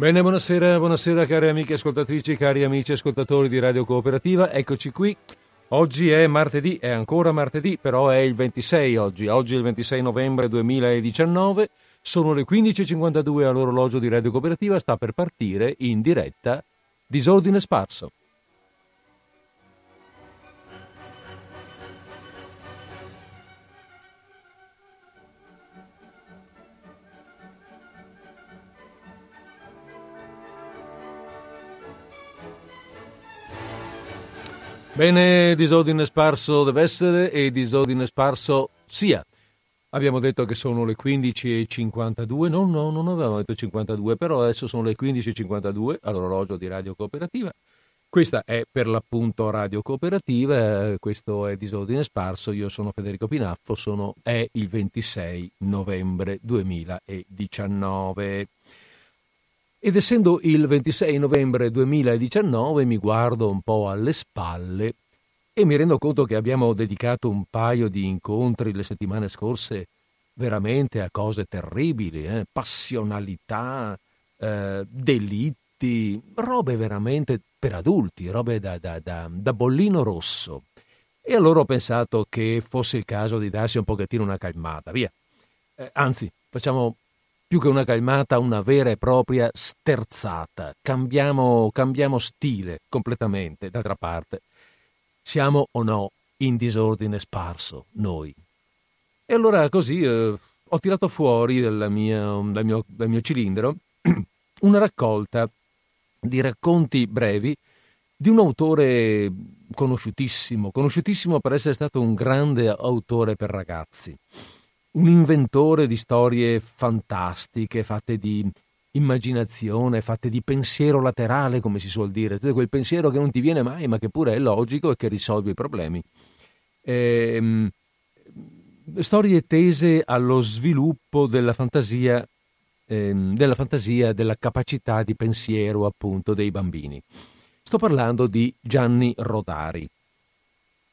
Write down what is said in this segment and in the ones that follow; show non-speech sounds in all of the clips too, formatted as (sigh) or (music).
Bene, buonasera, buonasera cari amiche ascoltatrici, cari amici ascoltatori di Radio Cooperativa, eccoci qui. Oggi è martedì, è ancora martedì, però è il 26 oggi, oggi è il 26 novembre 2019, sono le 15.52 all'orologio di Radio Cooperativa, sta per partire in diretta Disordine Sparso. Bene, disordine sparso deve essere e disordine sparso sia. Abbiamo detto che sono le 15.52, no, no, non avevamo detto 52, però adesso sono le 15.52 all'orologio di Radio Cooperativa. Questa è per l'appunto Radio Cooperativa, questo è Disordine Sparso, io sono Federico Pinaffo, sono, è il 26 novembre 2019. Ed essendo il 26 novembre 2019 mi guardo un po' alle spalle e mi rendo conto che abbiamo dedicato un paio di incontri le settimane scorse veramente a cose terribili, eh? passionalità, eh, delitti, robe veramente per adulti, robe da, da, da, da bollino rosso. E allora ho pensato che fosse il caso di darsi un pochettino una calmata, via. Eh, anzi, facciamo più che una calmata, una vera e propria sterzata. Cambiamo, cambiamo stile completamente, d'altra parte. Siamo o no in disordine sparso, noi. E allora così eh, ho tirato fuori mia, dal, mio, dal mio cilindro (clears throat) una raccolta di racconti brevi di un autore conosciutissimo, conosciutissimo per essere stato un grande autore per ragazzi un inventore di storie fantastiche, fatte di immaginazione, fatte di pensiero laterale, come si suol dire, tutto quel pensiero che non ti viene mai, ma che pure è logico e che risolve i problemi. Ehm, storie tese allo sviluppo della fantasia, ehm, della fantasia, della capacità di pensiero, appunto, dei bambini. Sto parlando di Gianni Rodari.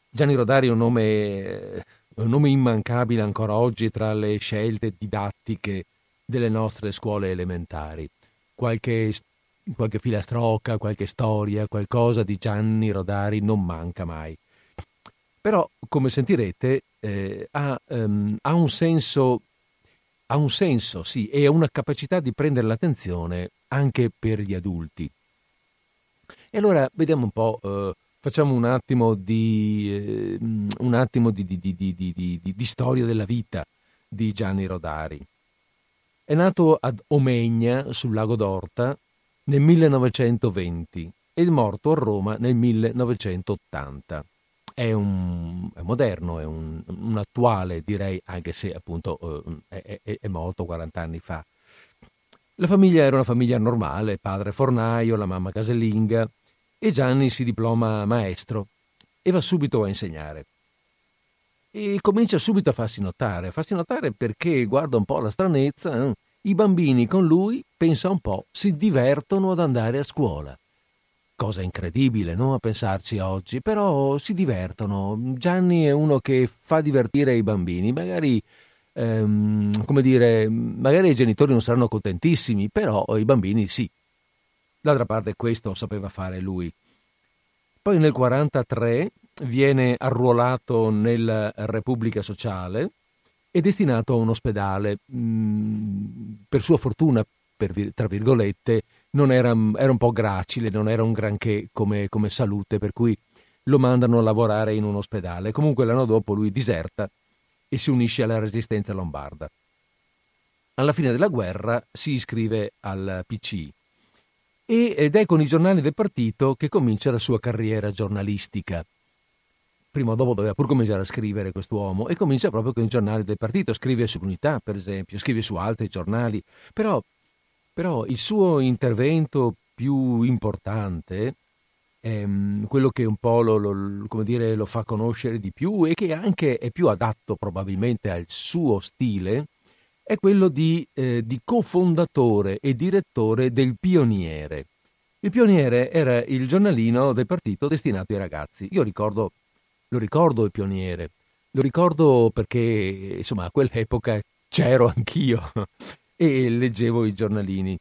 Gianni Rodari è un nome un nome immancabile ancora oggi tra le scelte didattiche delle nostre scuole elementari. Qualche, qualche filastrocca, qualche storia, qualcosa di Gianni Rodari non manca mai. Però, come sentirete, eh, ha, um, ha, un senso, ha un senso, sì, e ha una capacità di prendere l'attenzione anche per gli adulti. E allora vediamo un po'. Uh, facciamo un attimo di, eh, un attimo di, di, di, storia della vita di Gianni Rodari. È nato ad Omegna, sul lago d'Orta, nel 1920 ed è morto a Roma nel 1980. È, un, è moderno, è un, un, attuale, direi, anche se appunto eh, è, è, morto 40 anni fa. La famiglia era una famiglia normale, padre fornaio, la mamma casalinga, e Gianni si diploma maestro e va subito a insegnare. E comincia subito a farsi notare, a farsi notare perché guarda un po' la stranezza, eh? i bambini con lui, pensa un po', si divertono ad andare a scuola. Cosa incredibile, no? A pensarci oggi, però si divertono. Gianni è uno che fa divertire i bambini, magari, ehm, come dire, magari i genitori non saranno contentissimi, però i bambini sì. D'altra parte questo sapeva fare lui. Poi nel 1943 viene arruolato nella Repubblica Sociale e destinato a un ospedale. Mm, per sua fortuna, per, tra virgolette, era, era, un po' gracile, non era un granché come, come salute, per cui lo mandano a lavorare in un ospedale. Comunque l'anno dopo lui diserta e si unisce alla resistenza lombarda. Alla fine della guerra si iscrive al PC ed è con i giornali del partito che comincia la sua carriera giornalistica. Prima o dopo doveva pur cominciare a scrivere quest'uomo e comincia proprio con i giornali del partito, scrive sull'unità per esempio, scrive su altri giornali, però, però il suo intervento più importante, ehm, quello che un po' lo, lo, dire, lo, fa conoscere di più e che anche è più adatto probabilmente al suo stile, è quello di, eh, di cofondatore e direttore del Pioniere. Il Pioniere era il giornalino del partito destinato ai ragazzi. Io ricordo, lo ricordo il Pioniere, lo ricordo perché insomma a quell'epoca c'ero anch'io (laughs) e leggevo i giornalini.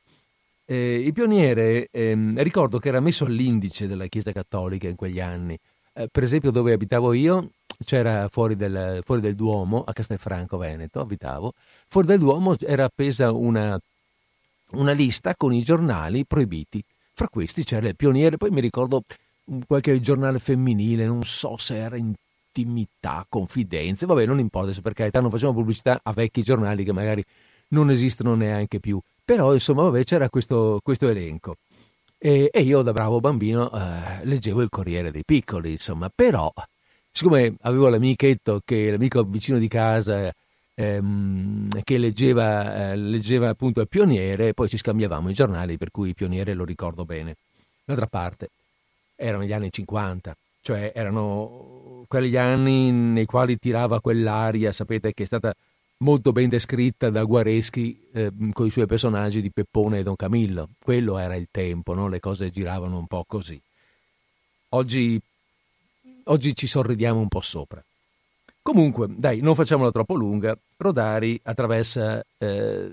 Eh, il pioniere ehm, ricordo che era messo all'indice della Chiesa Cattolica in quegli anni. Eh, per esempio, dove abitavo io, c'era fuori del, fuori del, Duomo, a Castelfranco Veneto, abitavo, fuori del Duomo era appesa una, una lista con i giornali proibiti. Fra questi c'era il pioniere, poi mi ricordo qualche giornale femminile, non so se era intimità, confidenze, vabbè, non importa, se per carità non facciamo pubblicità a vecchi giornali che magari non esistono neanche più. Però, insomma, vabbè, c'era questo, questo elenco. E, e, io da bravo bambino eh, leggevo il Corriere dei Piccoli, insomma, però siccome avevo l'amichetto che l'amico vicino di casa ehm, che leggeva, eh, leggeva appunto il Pioniere, poi ci scambiavamo i giornali, per cui il Pioniere lo ricordo bene. D'altra parte, erano gli anni 50, cioè erano quegli anni nei quali tirava quell'aria, sapete, che è stata molto ben descritta da Guareschi eh, con i suoi personaggi di Peppone e Don Camillo. Quello era il tempo, no? le cose giravano un po' così. Oggi, oggi ci sorridiamo un po' sopra. Comunque, dai, non facciamola troppo lunga. Rodari attraversa eh,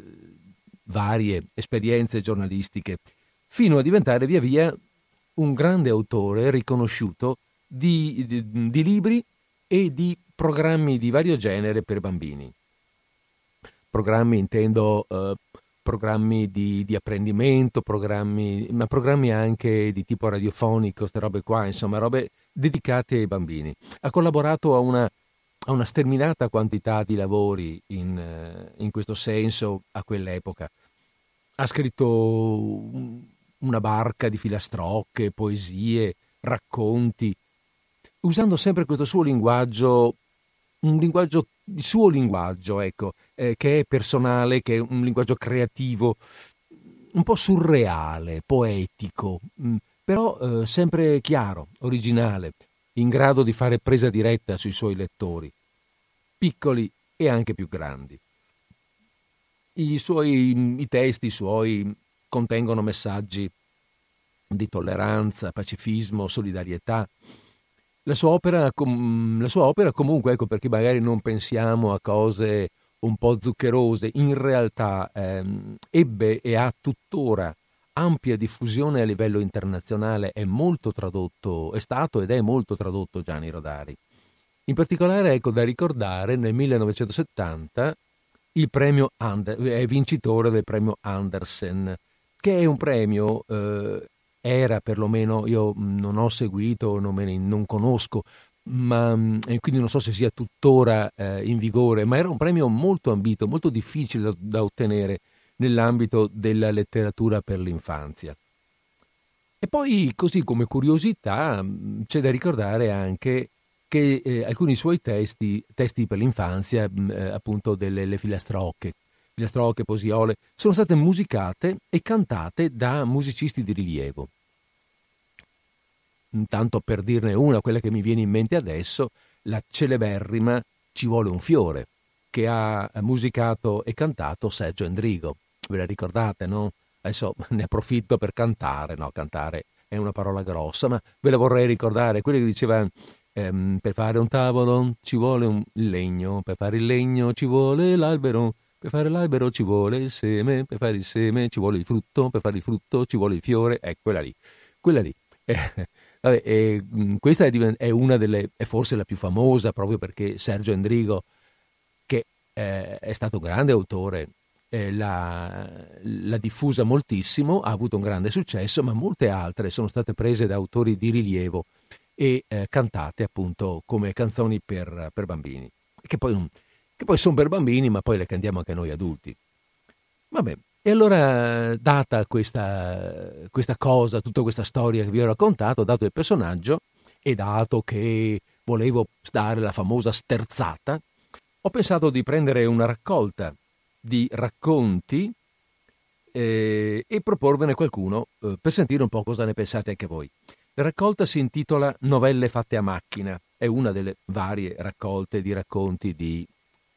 varie esperienze giornalistiche fino a diventare via via un grande autore riconosciuto di, di, di libri e di programmi di vario genere per bambini programmi intendo eh, programmi di, di, apprendimento, programmi, ma programmi anche di tipo radiofonico, queste robe qua, insomma, robe dedicate ai bambini. Ha collaborato a una, a una sterminata quantità di lavori in, in, questo senso a quell'epoca. Ha scritto una barca di filastrocche, poesie, racconti, usando sempre questo suo linguaggio linguaggio, il suo linguaggio, ecco, eh, che è personale, che è un linguaggio creativo, un po' surreale, poetico, mh, mm, però eh, sempre chiaro, originale, in grado di fare presa diretta sui suoi lettori, piccoli e anche più grandi. I, suoi, i testi suoi contengono messaggi di tolleranza, pacifismo, solidarietà, la sua opera, la sua opera comunque, ecco perché magari non pensiamo a cose un po' zuccherose, in realtà ehm, ebbe e ha tuttora ampia diffusione a livello internazionale, è molto tradotto, è stato ed è molto tradotto Gianni Rodari. In particolare, ecco, da ricordare, nel 1970 il premio Ander, è vincitore del premio Andersen, che è un premio eh, era perlomeno, io non ho seguito, non, ne, non conosco, ma, quindi non so se sia tuttora eh, in vigore, ma era un premio molto ambito, molto difficile da, da ottenere nell'ambito della letteratura per l'infanzia. E poi, così come curiosità, mm, c'è da ricordare anche che eh, alcuni suoi testi, testi per l'infanzia, eh, appunto delle filastrocche, filastrocche, posiole, sono state musicate e cantate da musicisti di rilievo. Intanto per dirne una, quella che mi viene in mente adesso, la celeberrima Ci vuole un fiore, che ha musicato e cantato Sergio Endrigo. Ve la ricordate, no? Adesso (laughs) ne approfitto per cantare, no, cantare è una parola grossa, ma ve la vorrei ricordare, quella che diceva ehm, per fare un tavolo ci vuole un legno, per fare il legno ci vuole l'albero, per fare l'albero ci vuole il seme, per fare il seme ci vuole il frutto, per fare il frutto ci vuole il fiore, è quella lì. Quella lì. (laughs) Eh, vabbè, eh, questa è, è, una delle, è forse la più famosa proprio perché Sergio Endrigo, che eh, è stato un grande autore, eh, l'ha, l'ha, diffusa moltissimo, ha avuto un grande successo, ma molte altre sono state prese da autori di rilievo e eh, cantate appunto come canzoni per, per bambini. Che poi che poi sono per bambini, ma poi le cantiamo anche noi adulti. Vabbè, e allora, data questa, questa cosa, tutta questa storia che vi ho raccontato, dato il personaggio e dato che volevo dare la famosa sterzata, ho pensato di prendere una raccolta di racconti eh, e proporvene qualcuno eh, per sentire un po' cosa ne pensate anche voi. La raccolta si intitola Novelle fatte a macchina, è una delle varie raccolte di racconti di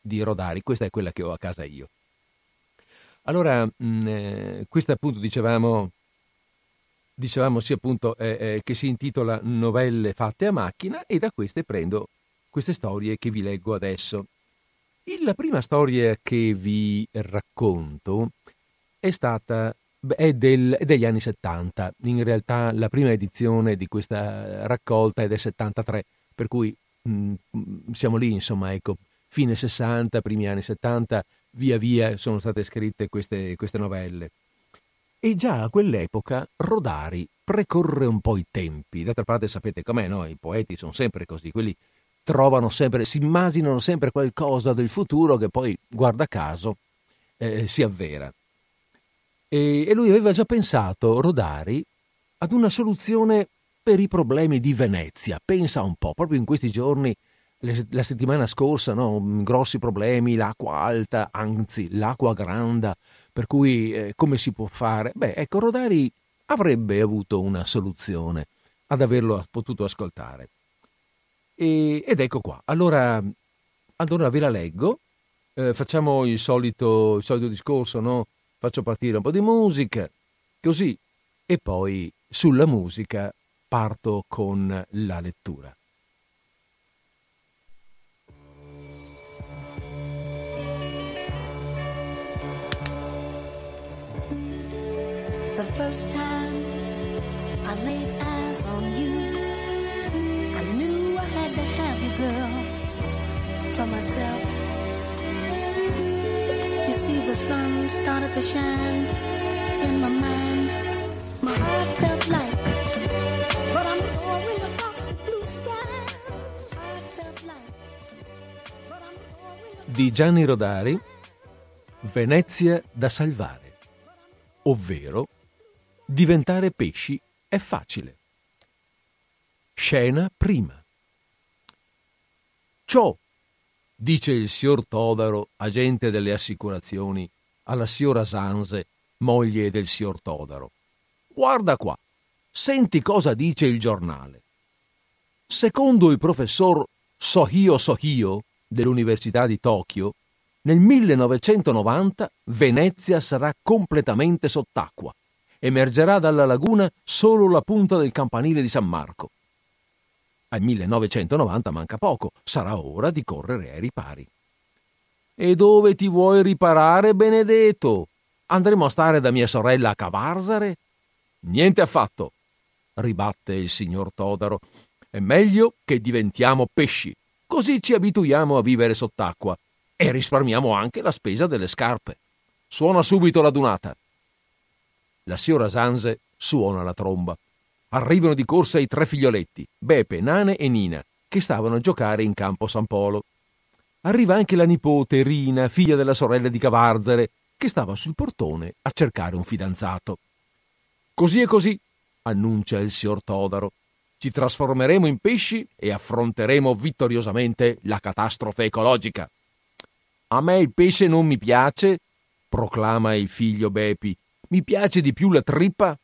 di Rodari, questa è quella che ho a casa io. Allora, mh, mm, eh, questa appunto dicevamo, dicevamo sì appunto eh, che si intitola Novelle fatte a macchina e da queste prendo queste storie che vi leggo adesso. La prima storia che vi racconto è stata è, del, è, degli anni 70. In realtà la prima edizione di questa raccolta è del 73, per cui mh, mm, siamo lì, insomma, ecco, fine 60, primi anni 70, via via sono state scritte queste, queste novelle. E già a quell'epoca Rodari precorre un po' i tempi. D'altra parte sapete com'è, no? I poeti sono sempre così, quelli trovano sempre, si immaginano sempre qualcosa del futuro che poi, guarda caso, eh, si avvera. E, e lui aveva già pensato, Rodari, ad una soluzione per i problemi di Venezia. Pensa un po', proprio in questi giorni, la settimana scorsa, no? grossi problemi, l'acqua alta, anzi l'acqua granda, per cui eh, come si può fare? Beh, ecco, Rodari avrebbe avuto una soluzione ad averlo potuto ascoltare. E, ed ecco qua. Allora, allora ve la leggo. Eh, facciamo il solito, il solito discorso, no? Faccio partire un po' di musica, così, e poi sulla musica parto con la lettura. The first time see, the sun started to shine in my mind. My heart felt light, but I'm going across the blue sky. Di Gianni Rodari, Venezia da salvare, ovvero diventare pesci è facile. Scena prima. Ciò, dice il signor Todaro, agente delle assicurazioni, alla signora Sanse, moglie del signor Todaro. Guarda qua, senti cosa dice il giornale. Secondo il professor Sohio Sohio dell'Università di Tokyo, nel 1990 Venezia sarà completamente sott'acqua. Emergerà dalla laguna solo la punta del campanile di San Marco. Al 1990 manca poco, sarà ora di correre ai ripari. E dove ti vuoi riparare, Benedetto? Andremo a stare da mia sorella a Cavarzare? Niente affatto, ribatte il signor Todaro. È meglio che diventiamo pesci, così ci abituiamo a vivere sott'acqua e risparmiamo anche la spesa delle scarpe. Suona subito la dunata. La signora Sanse suona la tromba. Arrivano di corsa i tre figlioletti, Beppe, Nane e Nina, che stavano a giocare in campo San Polo. Arriva anche la nipote Rina, figlia della sorella di Cavarzere, che stava sul portone a cercare un fidanzato. Così e così, annuncia il signor Todaro. Ci trasformeremo in pesci e affronteremo vittoriosamente la catastrofe ecologica. A me il pesce non mi piace, proclama il figlio Bepi. Mi piace di più la trippa.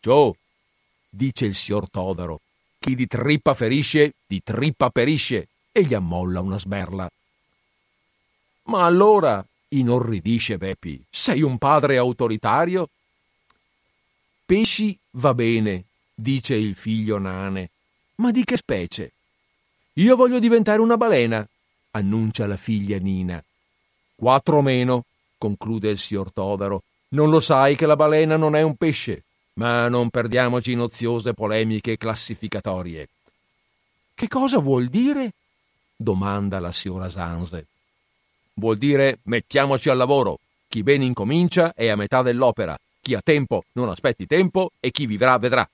Ciò, dice il signor Todaro. Chi di trippa ferisce, di trippa perisce, e gli ammolla una sberla. Ma allora, inorridisce Beppi, sei un padre autoritario? Pesci va bene, dice il figlio Nane. Ma di che specie? Io voglio diventare una balena, annuncia la figlia Nina. Quattro meno, conclude il signor Todaro. Non lo sai che la balena non è un pesce? Ma non perdiamoci in oziose polemiche classificatorie. Che cosa vuol dire? domanda la signora Sanse. Vuol dire mettiamoci al lavoro. Chi bene incomincia è a metà dell'opera. Chi ha tempo non aspetti tempo e chi vivrà vedrà.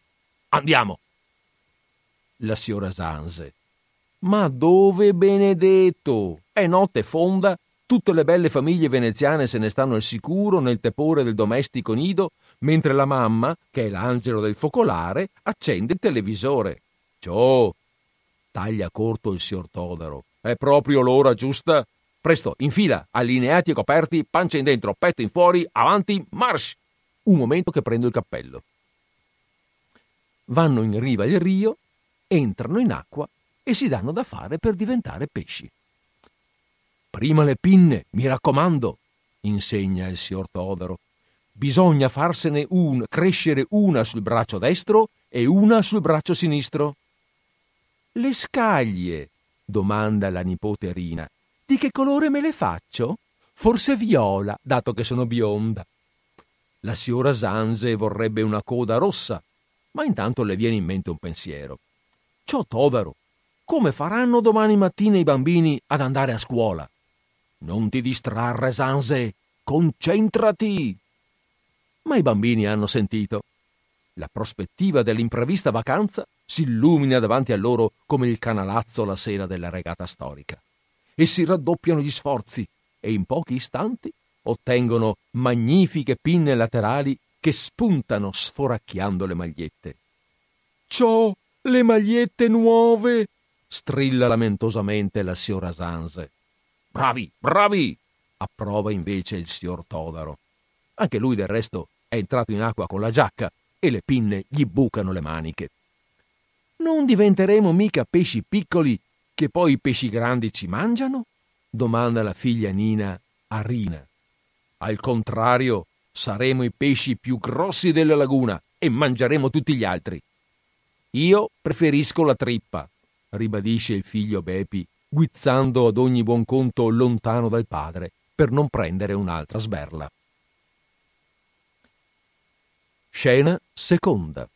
Andiamo. La signora Sanse. Ma dove benedetto? È notte fonda Tutte le belle famiglie veneziane se ne stanno al sicuro nel tepore del domestico nido mentre la mamma, che è l'angelo del focolare, accende il televisore. Ciò, taglia corto il signor Todaro. È proprio l'ora giusta? Presto, in fila, allineati e coperti, pancia in dentro, petto in fuori, avanti, marsh! Un momento che prendo il cappello. Vanno in riva al rio, entrano in acqua e si danno da fare per diventare pesci. Prima le pinne, mi raccomando, insegna il signor Todaro, bisogna farsene un, crescere una sul braccio destro e una sul braccio sinistro. Le scaglie, domanda la nipote Rina, di che colore me le faccio? Forse viola, dato che sono bionda. La signora Zanze vorrebbe una coda rossa, ma intanto le viene in mente un pensiero. Ciò Todaro, come faranno domani mattina i bambini ad andare a scuola? Non ti distrarre, Zanze, concentrati! Ma i bambini hanno sentito. La prospettiva dell'imprevista vacanza si illumina davanti a loro come il canalazzo la sera della regata storica. E si raddoppiano gli sforzi e in pochi istanti ottengono magnifiche pinne laterali che spuntano sforacchiando le magliette. Ciò, le magliette nuove! strilla lamentosamente la signora Sanse. Bravi, bravi! approva invece il signor Todaro. Anche lui del resto è entrato in acqua con la giacca e le pinne gli bucano le maniche. Non diventeremo mica pesci piccoli che poi i pesci grandi ci mangiano? domanda la figlia Nina a Rina. Al contrario, saremo i pesci più grossi della laguna e mangeremo tutti gli altri. Io preferisco la trippa, ribadisce il figlio Bepi, guizzando ad ogni buon conto lontano dal padre per non prendere un'altra sberla. Scena seconda.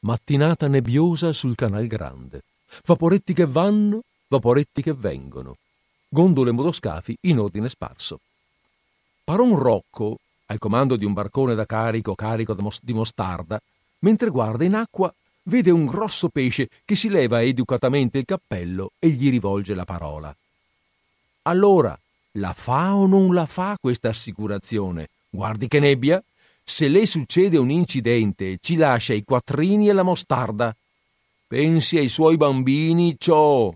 Mattinata nebbiosa sul canal grande. Vaporetti che vanno, vaporetti che vengono. Gondole e motoscafi in ordine sparso. Paron Rocco, al comando di un barcone da carico carico di mostarda, mentre guarda in acqua, vede un grosso pesce che si leva educatamente il cappello e gli rivolge la parola. Allora, la fa o non la fa questa assicurazione? Guardi che nebbia! Se le succede un incidente, ci lascia i quattrini e la mostarda. Pensi ai suoi bambini, ciò.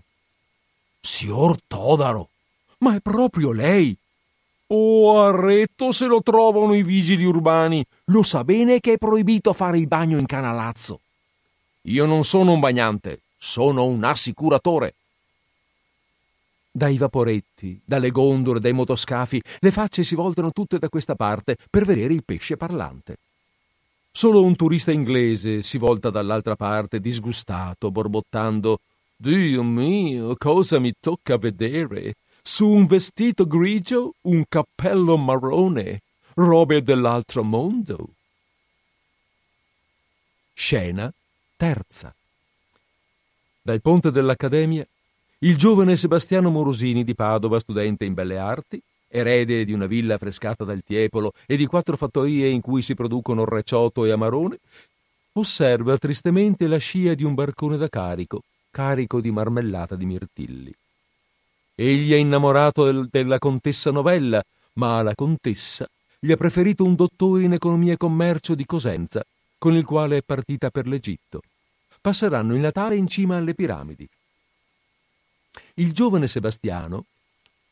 Signor Todaro, ma è proprio lei. Oh, arretto se lo trovano i vigili urbani. Lo sa bene che è proibito fare il bagno in canalazzo. Io non sono un bagnante, sono un assicuratore. Dai vaporetti, dalle gondole, dai motoscafi, le facce si voltano tutte da questa parte per vedere il pesce parlante. Solo un turista inglese si volta dall'altra parte disgustato, borbottando Dio mio, cosa mi tocca vedere? Su un vestito grigio, un cappello marrone, robe dell'altro mondo. Scena terza. Dal ponte dell'Accademia il giovane Sebastiano Morosini di Padova, studente in belle arti, erede di una villa frescata dal Tiepolo e di quattro fattorie in cui si producono recioto e amarone, osserva tristemente la scia di un barcone da carico, carico di marmellata di mirtilli. Egli è innamorato del, della contessa Novella, ma la contessa gli ha preferito un dottore in economia e commercio di Cosenza, con il quale è partita per l'Egitto. Passeranno il Natale in cima alle piramidi il giovane Sebastiano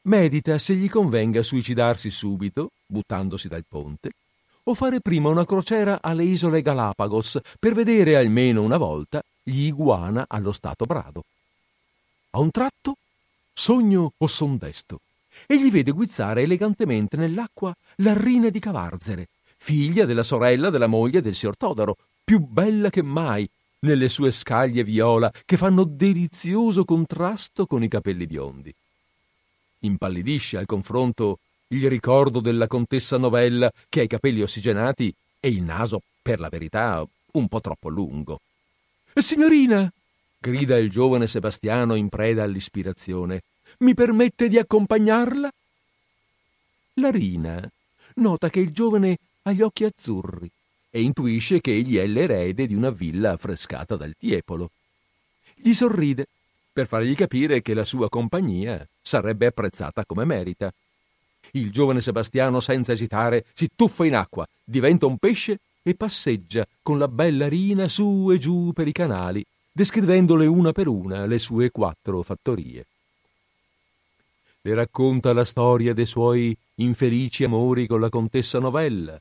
medita se gli convenga suicidarsi subito, buttandosi dal ponte, o fare prima una crociera alle isole Galapagos per vedere almeno una volta gli iguana allo stato brado. A un tratto sogno o son desto e gli vede guizzare elegantemente nell'acqua la rina di Cavarzere, figlia della sorella della moglie del signor Todaro, più bella che mai, nelle sue scaglie viola che fanno delizioso contrasto con i capelli biondi. Impallidisce al confronto il ricordo della contessa Novella che ha i capelli ossigenati e il naso, per la verità, un po' troppo lungo. Signorina, grida il giovane Sebastiano in preda all'ispirazione, mi permette di accompagnarla? La Rina nota che il giovane ha gli occhi azzurri e intuisce che egli è l'erede di una villa affrescata dal Tiepolo. Gli sorride per fargli capire che la sua compagnia sarebbe apprezzata come merita. Il giovane Sebastiano, senza esitare, si tuffa in acqua, diventa un pesce e passeggia con la bella Rina su e giù per i canali, descrivendole una per una le sue quattro fattorie. Le racconta la storia dei suoi infelici amori con la contessa Novella,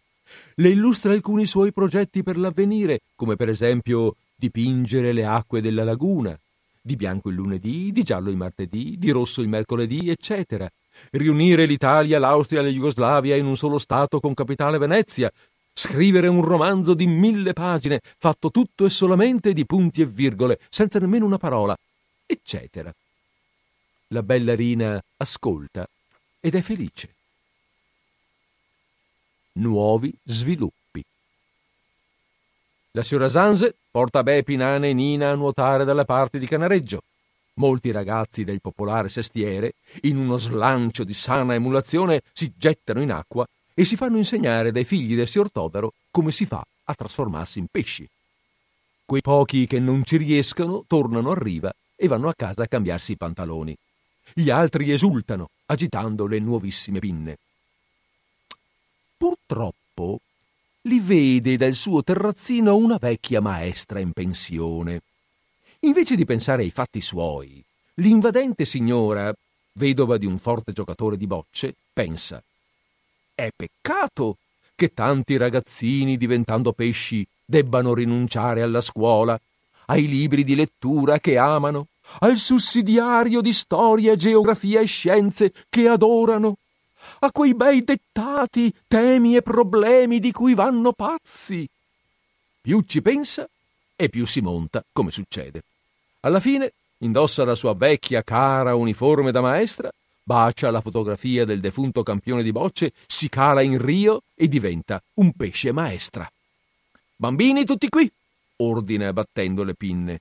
le illustra alcuni suoi progetti per l'avvenire, come per esempio dipingere le acque della laguna, di bianco il lunedì, di giallo il martedì, di rosso il mercoledì, eccetera. Riunire l'Italia, l'Austria e la Jugoslavia in un solo Stato con capitale Venezia. Scrivere un romanzo di mille pagine, fatto tutto e solamente di punti e virgole, senza nemmeno una parola, eccetera. La bella Rina ascolta ed è felice. Nuovi sviluppi. La signora Sanze porta Bepi, Nana e Nina a nuotare dalle parti di Canareggio. Molti ragazzi del popolare sestiere, in uno slancio di sana emulazione, si gettano in acqua e si fanno insegnare dai figli del signor Todaro come si fa a trasformarsi in pesci. Quei pochi che non ci riescono tornano a riva e vanno a casa a cambiarsi i pantaloni. Gli altri esultano, agitando le nuovissime pinne. Purtroppo li vede dal suo terrazzino una vecchia maestra in pensione. Invece di pensare ai fatti suoi, l'invadente signora, vedova di un forte giocatore di bocce, pensa È peccato che tanti ragazzini diventando pesci debbano rinunciare alla scuola, ai libri di lettura che amano, al sussidiario di storia, geografia e scienze che adorano, a quei bei dettati, temi e problemi di cui vanno pazzi. Più ci pensa e più si monta, come succede. Alla fine indossa la sua vecchia cara uniforme da maestra, bacia la fotografia del defunto campione di bocce, si cala in rio e diventa un pesce maestra. Bambini tutti qui! ordina battendo le pinne.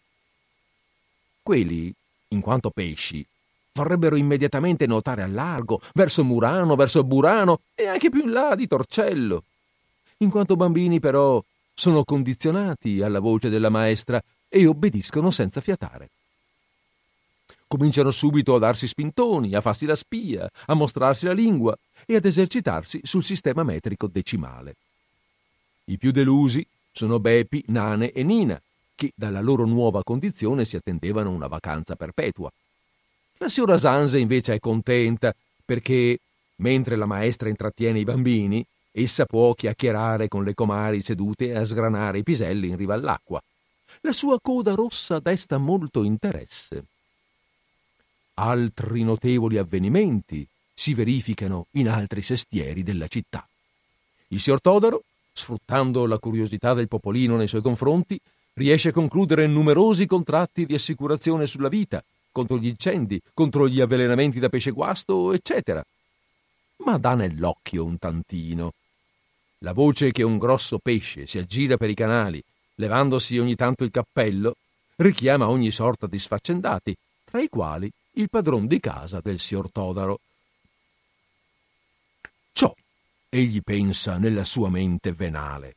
Quelli, in quanto pesci, vorrebbero immediatamente nuotare al largo, verso Murano, verso Burano e anche più in là di Torcello. In quanto bambini, però, sono condizionati alla voce della maestra e obbediscono senza fiatare. Cominciano subito a darsi spintoni, a farsi la spia, a mostrarsi la lingua e ad esercitarsi sul sistema metrico decimale. I più delusi sono Bepi, Nane e Nina, che dalla loro nuova condizione si attendevano una vacanza perpetua. La signora Sanze invece è contenta perché, mentre la maestra intrattiene i bambini, essa può chiacchierare con le comari sedute a sgranare i piselli in riva all'acqua. La sua coda rossa desta molto interesse. Altri notevoli avvenimenti si verificano in altri sestieri della città. Il signor Todaro, sfruttando la curiosità del popolino nei suoi confronti, riesce a concludere numerosi contratti di assicurazione sulla vita, contro gli incendi, contro gli avvelenamenti da pesce guasto, eccetera. Ma dà nell'occhio un tantino. La voce che un grosso pesce si aggira per i canali, levandosi ogni tanto il cappello, richiama ogni sorta di sfaccendati, tra i quali il padron di casa del signor Todaro. Ciò egli pensa nella sua mente venale.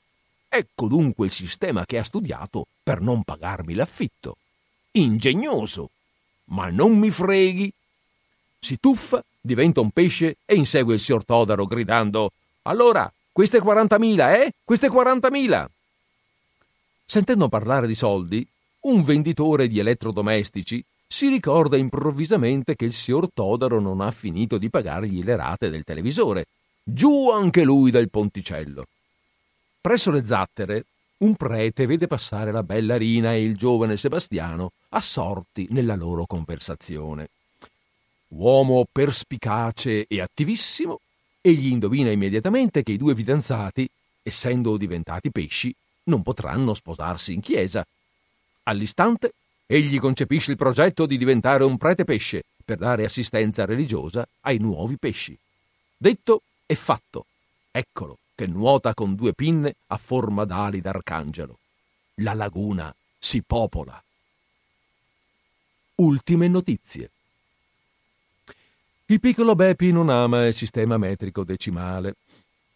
Ecco dunque il sistema che ha studiato per non pagarmi l'affitto. Ingegnoso, ma non mi freghi. Si tuffa, diventa un pesce e insegue il signor Todaro gridando Allora, queste 40.000, eh? Queste 40.000! Sentendo parlare di soldi, un venditore di elettrodomestici si ricorda improvvisamente che il signor Todaro non ha finito di pagargli le rate del televisore. Giù anche lui dal ponticello. Presso le zattere, un prete vede passare la bella Rina e il giovane Sebastiano assorti nella loro conversazione. Uomo perspicace e attivissimo, egli indovina immediatamente che i due fidanzati, essendo diventati pesci, non potranno sposarsi in chiesa. All'istante, egli concepisce il progetto di diventare un prete pesce per dare assistenza religiosa ai nuovi pesci. Detto e fatto. Eccolo che nuota con due pinne a forma d'ali d'arcangelo. La laguna si popola. Ultime notizie. Il piccolo Bepi non ama il sistema metrico decimale.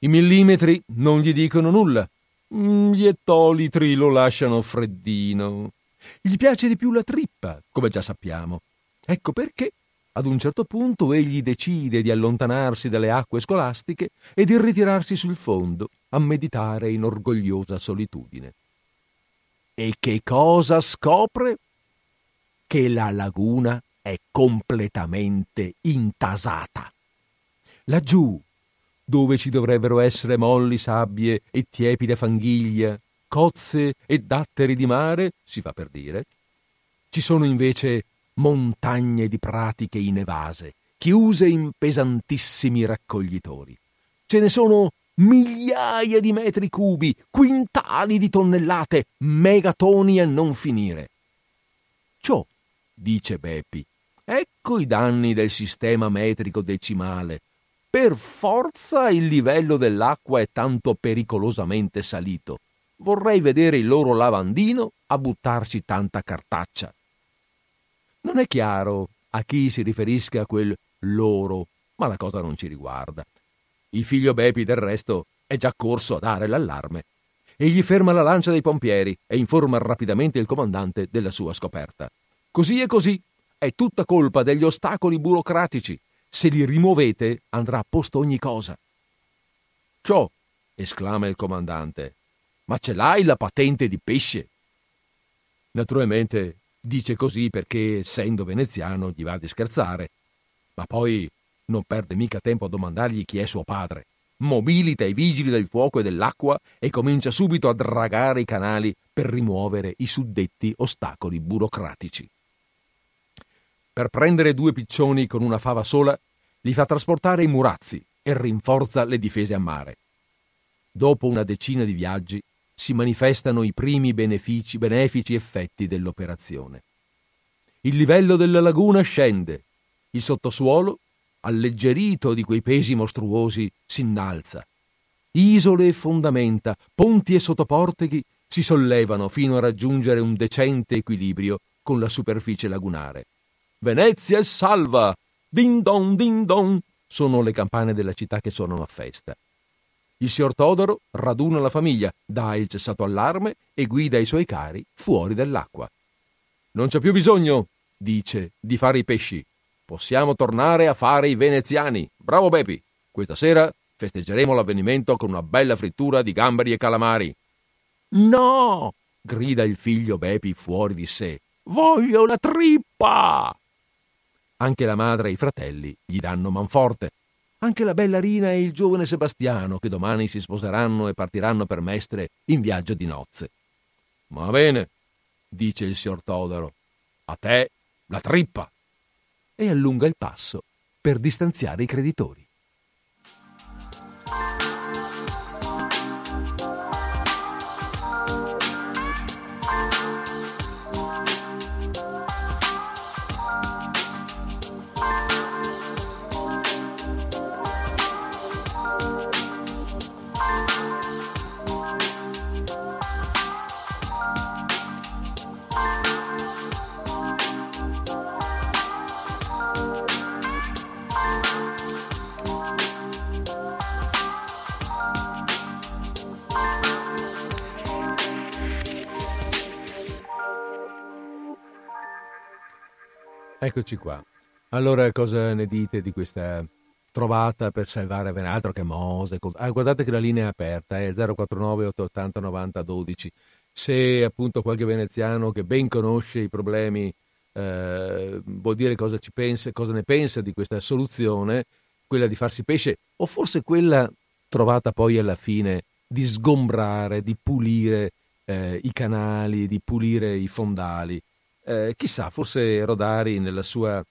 I millimetri non gli dicono nulla. Mm, gli ettolitri lo lasciano freddino. Gli piace di più la trippa, come già sappiamo. Ecco perché ad un certo punto egli decide di allontanarsi dalle acque scolastiche e di ritirarsi sul fondo a meditare in orgogliosa solitudine. E che cosa scopre? Che la laguna è completamente intasata. Laggiù, dove ci dovrebbero essere molli sabbie e tiepide fanghiglia, cozze e datteri di mare, si fa per dire, ci sono invece montagne di pratiche inevase, chiuse in pesantissimi raccoglitori. Ce ne sono migliaia di metri cubi, quintali di tonnellate, megatoni a non finire. Ciò, dice Beppi, ecco i danni del sistema metrico decimale. Per forza il livello dell'acqua è tanto pericolosamente salito. Vorrei vedere il loro lavandino a buttarci tanta cartaccia. Non è chiaro a chi si riferisca quel loro, ma la cosa non ci riguarda. Il figlio Bepi, del resto, è già corso a dare l'allarme. Egli ferma la lancia dei pompieri e informa rapidamente il comandante della sua scoperta. Così e così. È tutta colpa degli ostacoli burocratici. Se li rimuovete andrà a posto ogni cosa. Ciò, esclama il comandante, ma ce l'hai la patente di pesce? Naturalmente dice così perché, essendo veneziano, gli va di scherzare, ma poi non perde mica tempo a domandargli chi è suo padre. Mobilita i vigili del fuoco e dell'acqua e comincia subito a dragare i canali per rimuovere i suddetti ostacoli burocratici. Per prendere due piccioni con una fava sola, li fa trasportare i murazzi e rinforza le difese a mare. Dopo una decina di viaggi si manifestano i primi benefici, benefici effetti dell'operazione. Il livello della laguna scende, il sottosuolo, alleggerito di quei pesi mostruosi, si innalza. Isole e fondamenta, ponti e sottoporteghi si sollevano fino a raggiungere un decente equilibrio con la superficie lagunare. Venezia è salva! Din don, din don! Sono le campane della città che suonano a festa. Il signor Todoro raduna la famiglia, dà il cessato allarme e guida i suoi cari fuori dell'acqua. Non c'è più bisogno, dice, di fare i pesci. Possiamo tornare a fare i veneziani. Bravo Bepi! Questa sera festeggeremo l'avvenimento con una bella frittura di gamberi e calamari. No! grida il figlio Bepi fuori di sé. Voglio la trippa! Anche la madre e i fratelli gli danno manforte. Anche la bella Rina e il giovane Sebastiano, che domani si sposeranno e partiranno per Mestre in viaggio di nozze. Va bene, dice il signor Todoro. A te la trippa. E allunga il passo per distanziare i creditori. Eccoci qua. Allora, cosa ne dite di questa trovata per salvare ben altro che Mose? Ah, guardate che la linea è aperta, è 049 880 90 12. Se appunto qualche veneziano che ben conosce i problemi eh, vuol dire cosa, pensa, cosa ne pensa di questa soluzione, quella di farsi pesce, o forse quella trovata poi alla fine di sgombrare, di pulire eh, i canali, di pulire i fondali. Eh, chissà, forse Rodari nella sua,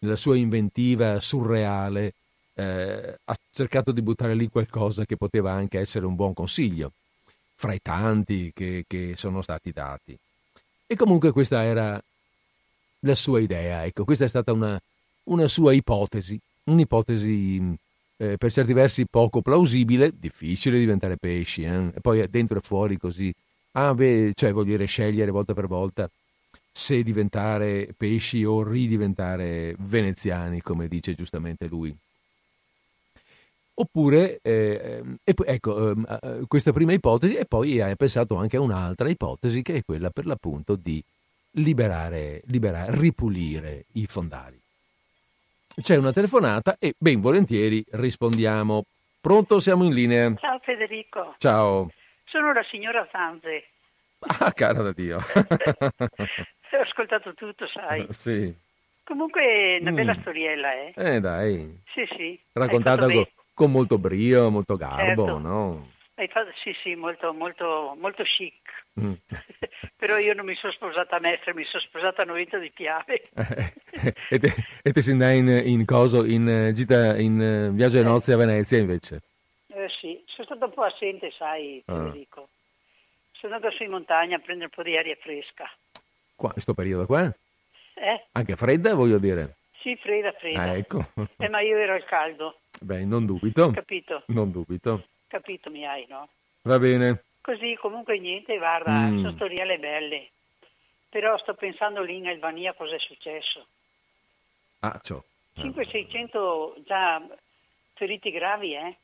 nella sua inventiva surreale eh, ha cercato di buttare lì qualcosa che poteva anche essere un buon consiglio, fra i tanti che, che sono stati dati. E comunque questa era la sua idea, ecco, questa è stata una, una sua ipotesi, un'ipotesi eh, per certi versi poco plausibile, difficile diventare pesci, eh? e poi dentro e fuori così. Ah, beh, cioè vuol dire scegliere volta per volta se diventare pesci o ridiventare veneziani, come dice giustamente lui. Oppure, eh, ecco, eh, questa prima ipotesi e poi hai pensato anche a un'altra ipotesi che è quella per l'appunto di liberare, liberare ripulire i fondali. C'è una telefonata e ben volentieri rispondiamo. Pronto, siamo in linea. Ciao Federico. Ciao. Sono la signora Zanze. Ah, cara da Dio. (laughs) Ho ascoltato tutto, sai. (laughs) Sì. Comunque una bella mm. storiella, eh? Eh, dai. Sì, sì. Raccontata con, con, molto brio, molto garbo, certo. no? Fatto, sì, sì, molto, molto, molto chic. Mm. (laughs) Però io non mi sono sposata a Mestre, mi sono sposata a Noventa di Piave. (laughs) e, te, e te si andai in, in coso, in gita, in uh, viaggio di nozze a Venezia invece? Eh sì, sono stata un po' assente, sai. Federico. Ah. Sono andata su in montagna a prendere un po' di aria fresca. Qua, questo periodo qua? Eh? Anche fredda, voglio dire. Sì, fredda, fredda. Ah, ecco. Eh, ma io ero al caldo. Beh, non dubito. Capito? Non dubito. Capito mi hai, no? Va bene. Così comunque niente, guarda, mm. sono storielle belle. Però sto pensando lì in Albania cosa è successo. Ah, ciò. 500-600 già feriti gravi, eh?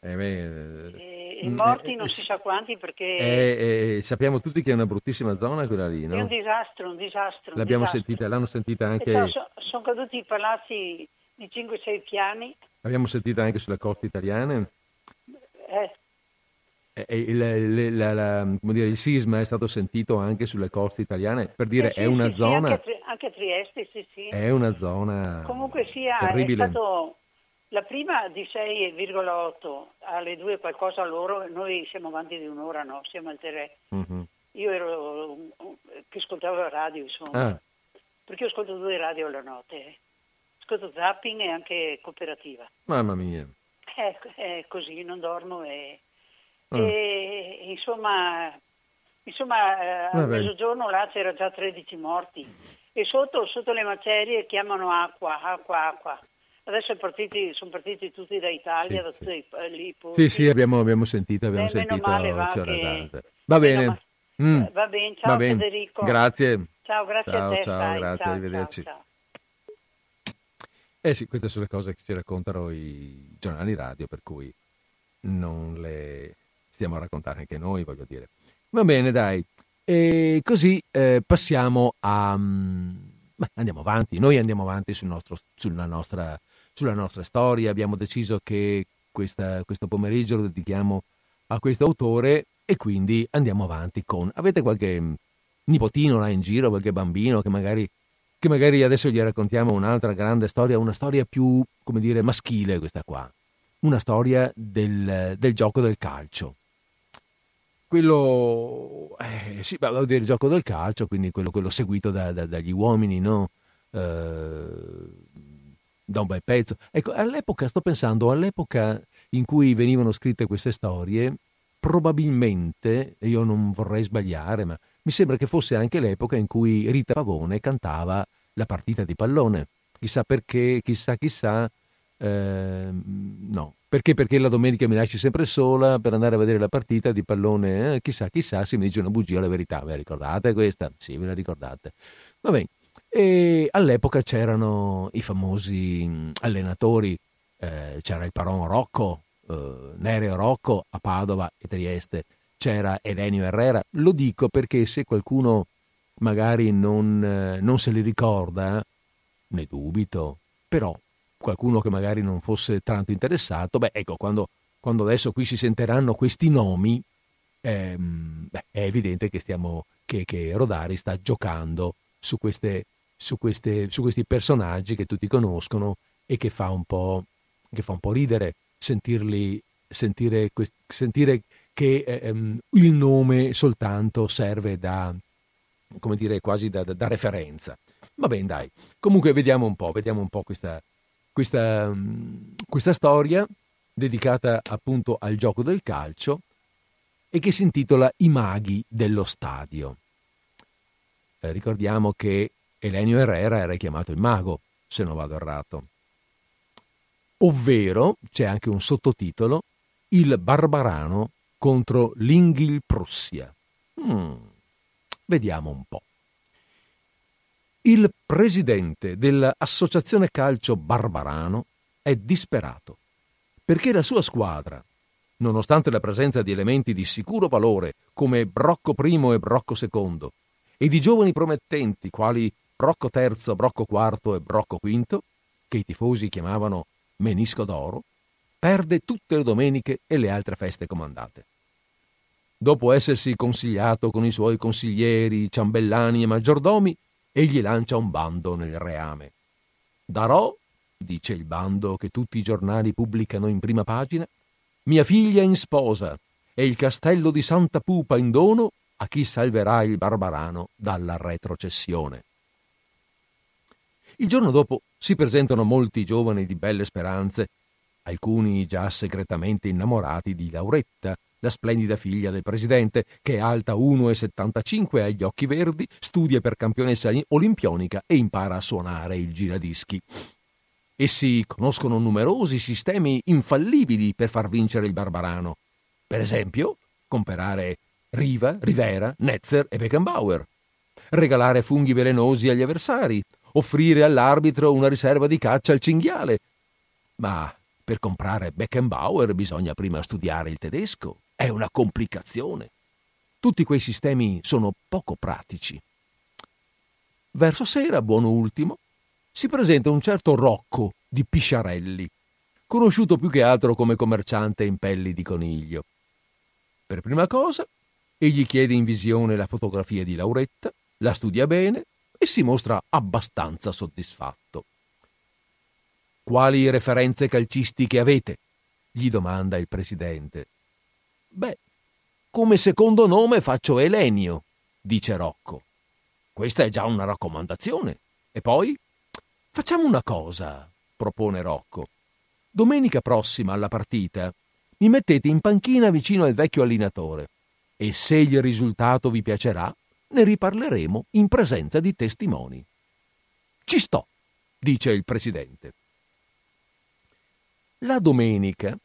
Eh beh, e, e morti eh, non si sa quanti perché... Eh, eh, sappiamo tutti che è una bruttissima zona quella lì, no? È un disastro, un disastro. L'abbiamo disastro. sentita, l'hanno sentita anche... So, sono caduti i palazzi di 5-6 piani. Abbiamo sentito anche sulle coste italiane. Eh. Il, la, la, dire, il, sisma è stato sentito anche sulle coste italiane, per dire eh sì, è una sì, zona... Sì, anche, anche, a Trieste, sì, sì. È una zona Comunque sia, terribile. è stato la prima di 6,8 alle 2 qualcosa loro, noi siamo avanti di un'ora, no? Siamo al 3. Mm-hmm. Io ero che ascoltavo la radio, insomma. Ah. Perché io ascolto due radio alla notte. Eh. Ascolto zapping e anche cooperativa. Mamma mia. È, è così, non dormo e, Ah. e insomma, insomma eh, a mezzogiorno là c'era già 13 morti e sotto, sotto le macerie chiamano acqua, acqua, acqua. Adesso partiti- sono partiti tutti da Italia, Sì, da sì. lì. Sì, sì, abbiamo, abbiamo sentito, abbiamo Eh, sentito. male, va che-. Va bene. ma- Mm. Va bene, ciao Va bene. Federico. Grazie. Ciao, grazie Ciao, a te. ciao, dai, grazie, ciao, arrivederci. ciao. Eh sì, queste sono le cose che ci raccontano i giornali radio, per cui non le stiamo a raccontare anche noi, voglio dire. Va bene, dai. E così eh, passiamo a... beh, andiamo avanti, noi andiamo avanti sul nostro- sulla, nostra, sulla nostra storia. Abbiamo deciso che questa- questo pomeriggio lo dedichiamo a questo autore e quindi andiamo avanti con... Avete qualche mm, nipotino là in giro, qualche bambino che magari che magari adesso gli raccontiamo un'altra grande storia, una storia più, come dire, maschile questa qua, una storia del, del gioco del calcio. Quello, eh, sì, beh, dire il gioco del calcio, quindi quello, quello seguito da- da- dagli uomini, no? Eh, da un bel pezzo. Ecco, all'epoca, sto pensando, all'epoca in cui venivano scritte queste storie, probabilmente, e io non vorrei sbagliare, ma mi sembra che fosse anche l'epoca in cui Rita Pavone cantava la partita di pallone. Chissà perché, chissà, chissà, ehm, no. Perché? Perché la domenica mi lasci sempre sola per andare a vedere la partita di pallone, eh, chissà, chissà, se mi dice una bugia la verità. Ve la ricordate questa? Sì, ve la ricordate. Va bene. E all'epoca c'erano i famosi mh, allenatori, eh, c'era il Paron Rocco, eh, Nereo Rocco a Padova e Trieste, c'era Elenio Herrera. Lo dico perché se qualcuno magari non, eh, non se li ricorda, ne dubito, però qualcuno che magari non fosse tanto interessato, beh ecco, quando, quando adesso qui si sentiranno questi nomi, ehm, beh, è evidente che, stiamo, che, che Rodari sta giocando su, queste, su, queste, su questi personaggi che tutti conoscono e che fa un po', fa un po ridere sentirli, sentire, sentire che ehm, il nome soltanto serve da, come dire, quasi da, da- da referenza. Va bene, dai. Comunque vediamo un po', vediamo un po' questa, questa, mm, questa storia dedicata appunto al gioco del calcio e che si intitola I maghi dello stadio. Eh, ricordiamo che Elenio Herrera era chiamato il mago, se non vado errato. Ovvero, c'è anche un sottotitolo, Il Barbarano contro l'Inghilprussia. Mm, Vediamo un po'. Il presidente dell'Associazione Calcio Barbarano è disperato perché la sua squadra, nonostante la presenza di elementi di sicuro valore come Brocco I e Brocco II e di giovani promettenti quali Brocco III, Brocco IV e Brocco V, che i tifosi chiamavano Menisco d'Oro, perde tutte le domeniche e le altre feste comandate. Dopo essersi consigliato con i suoi consiglieri, ciambellani e maggiordomi, egli lancia un bando nel reame. Darò, dice il bando che tutti i giornali pubblicano in prima pagina, mia figlia in sposa e il castello di Santa Pupa in dono a chi salverà il barbarano dalla retrocessione. Il giorno dopo si presentano molti giovani di belle speranze, alcuni già segretamente innamorati di Lauretta, la splendida figlia del presidente, che è alta 1,75 ha gli occhi verdi, studia per campionessa olimpionica e impara a suonare il giradischi. Essi conoscono numerosi sistemi infallibili per far vincere il Barbarano. Per esempio, comprare Riva, Rivera, Netzer e Beckenbauer, regalare funghi velenosi agli avversari, offrire all'arbitro una riserva di caccia al cinghiale. Ma per comprare Beckenbauer bisogna prima studiare il tedesco. È una complicazione. Tutti quei sistemi sono poco pratici. Verso sera, buono ultimo, si presenta un certo Rocco di Pisciarelli, conosciuto più che altro come commerciante in pelli di coniglio. Per prima cosa, egli chiede in visione la fotografia di Lauretta, la studia bene e si mostra abbastanza soddisfatto. Quali referenze calcistiche avete? gli domanda il presidente. Beh, come secondo nome faccio Elenio, dice Rocco. Questa è già una raccomandazione. E poi? Facciamo una cosa, propone Rocco. Domenica prossima alla partita mi mettete in panchina vicino al vecchio allenatore e se il risultato vi piacerà, ne riparleremo in presenza di testimoni. Ci sto, dice il presidente. La domenica,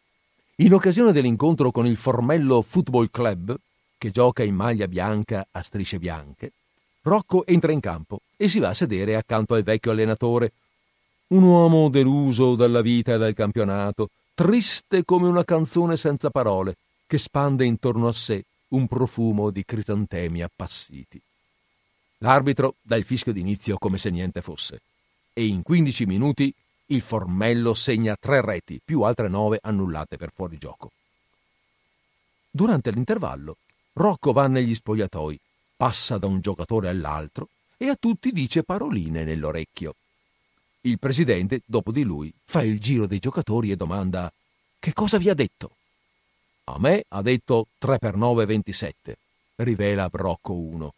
in occasione dell'incontro con il Formello Football Club, che gioca in maglia bianca a strisce bianche, Rocco entra in campo e si va a sedere accanto al vecchio allenatore, un uomo deluso dalla vita e dal campionato, triste come una canzone senza parole, che spande intorno a sé un profumo di crisantemi appassiti. L'arbitro dà il fischio d'inizio come se niente fosse e in 15 minuti il Formello segna tre reti più altre nove annullate per fuorigioco. Durante l'intervallo, Rocco va negli spogliatoi, passa da un giocatore all'altro e a tutti dice paroline nell'orecchio. Il presidente, dopo di lui, fa il giro dei giocatori e domanda Che cosa vi ha detto? A me ha detto 3 per 9 27, rivela Brocco 1.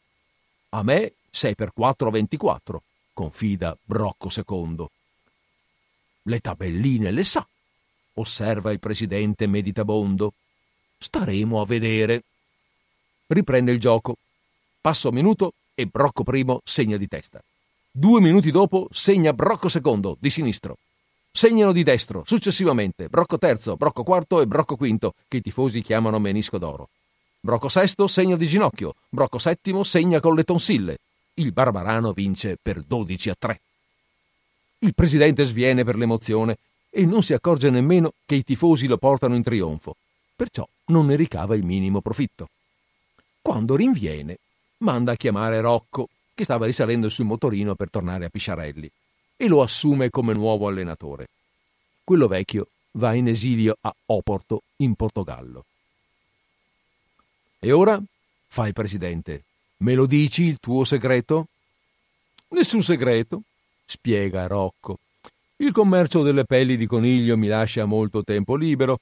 A me 6 per 4 24, confida Brocco II. Le tabelline le sa, osserva il presidente meditabondo. Staremo a vedere. Riprende il gioco. Passo minuto e Brocco I segna di testa. Due minuti dopo segna Brocco II di sinistro. Segnano di destro, successivamente, Brocco III, Brocco IV e Brocco V, che i tifosi chiamano menisco d'oro. Brocco VI segna di ginocchio, Brocco VII segna con le tonsille. Il Barbarano vince per 12 a 3. Il presidente sviene per l'emozione e non si accorge nemmeno che i tifosi lo portano in trionfo, perciò non ne ricava il minimo profitto. Quando rinviene, manda a chiamare Rocco, che stava risalendo sul motorino per tornare a Pisciarelli e lo assume come nuovo allenatore. Quello vecchio va in esilio a Oporto, in Portogallo. E ora, fa il presidente, me lo dici il tuo segreto? Nessun segreto, spiega Rocco. Il commercio delle pelli di coniglio mi lascia molto tempo libero.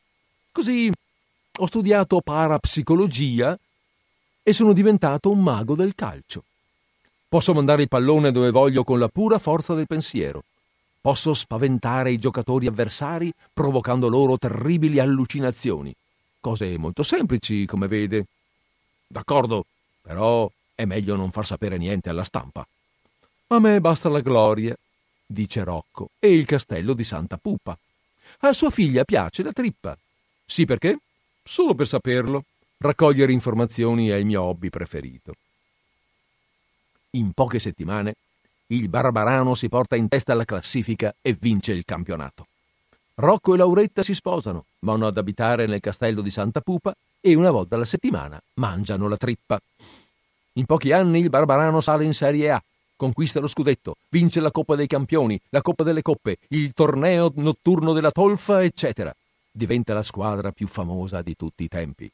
Così ho studiato parapsicologia e sono diventato un mago del calcio. Posso mandare il pallone dove voglio con la pura forza del pensiero. Posso spaventare i giocatori avversari provocando loro terribili allucinazioni. Cose molto semplici, come vede. D'accordo, però è meglio non far sapere niente alla stampa. A me basta la gloria, dice Rocco, e il castello di Santa Pupa. A sua figlia piace la trippa. Sì perché? Solo per saperlo. Raccogliere informazioni è il mio hobby preferito. In poche settimane il Barbarano si porta in testa alla classifica e vince il campionato. Rocco e Lauretta si sposano, vanno ad abitare nel castello di Santa Pupa e una volta alla settimana mangiano la trippa. In pochi anni il Barbarano sale in Serie A, conquista lo scudetto, vince la Coppa dei Campioni, la Coppa delle Coppe, il torneo notturno della Tolfa, eccetera. Diventa la squadra più famosa di tutti i tempi.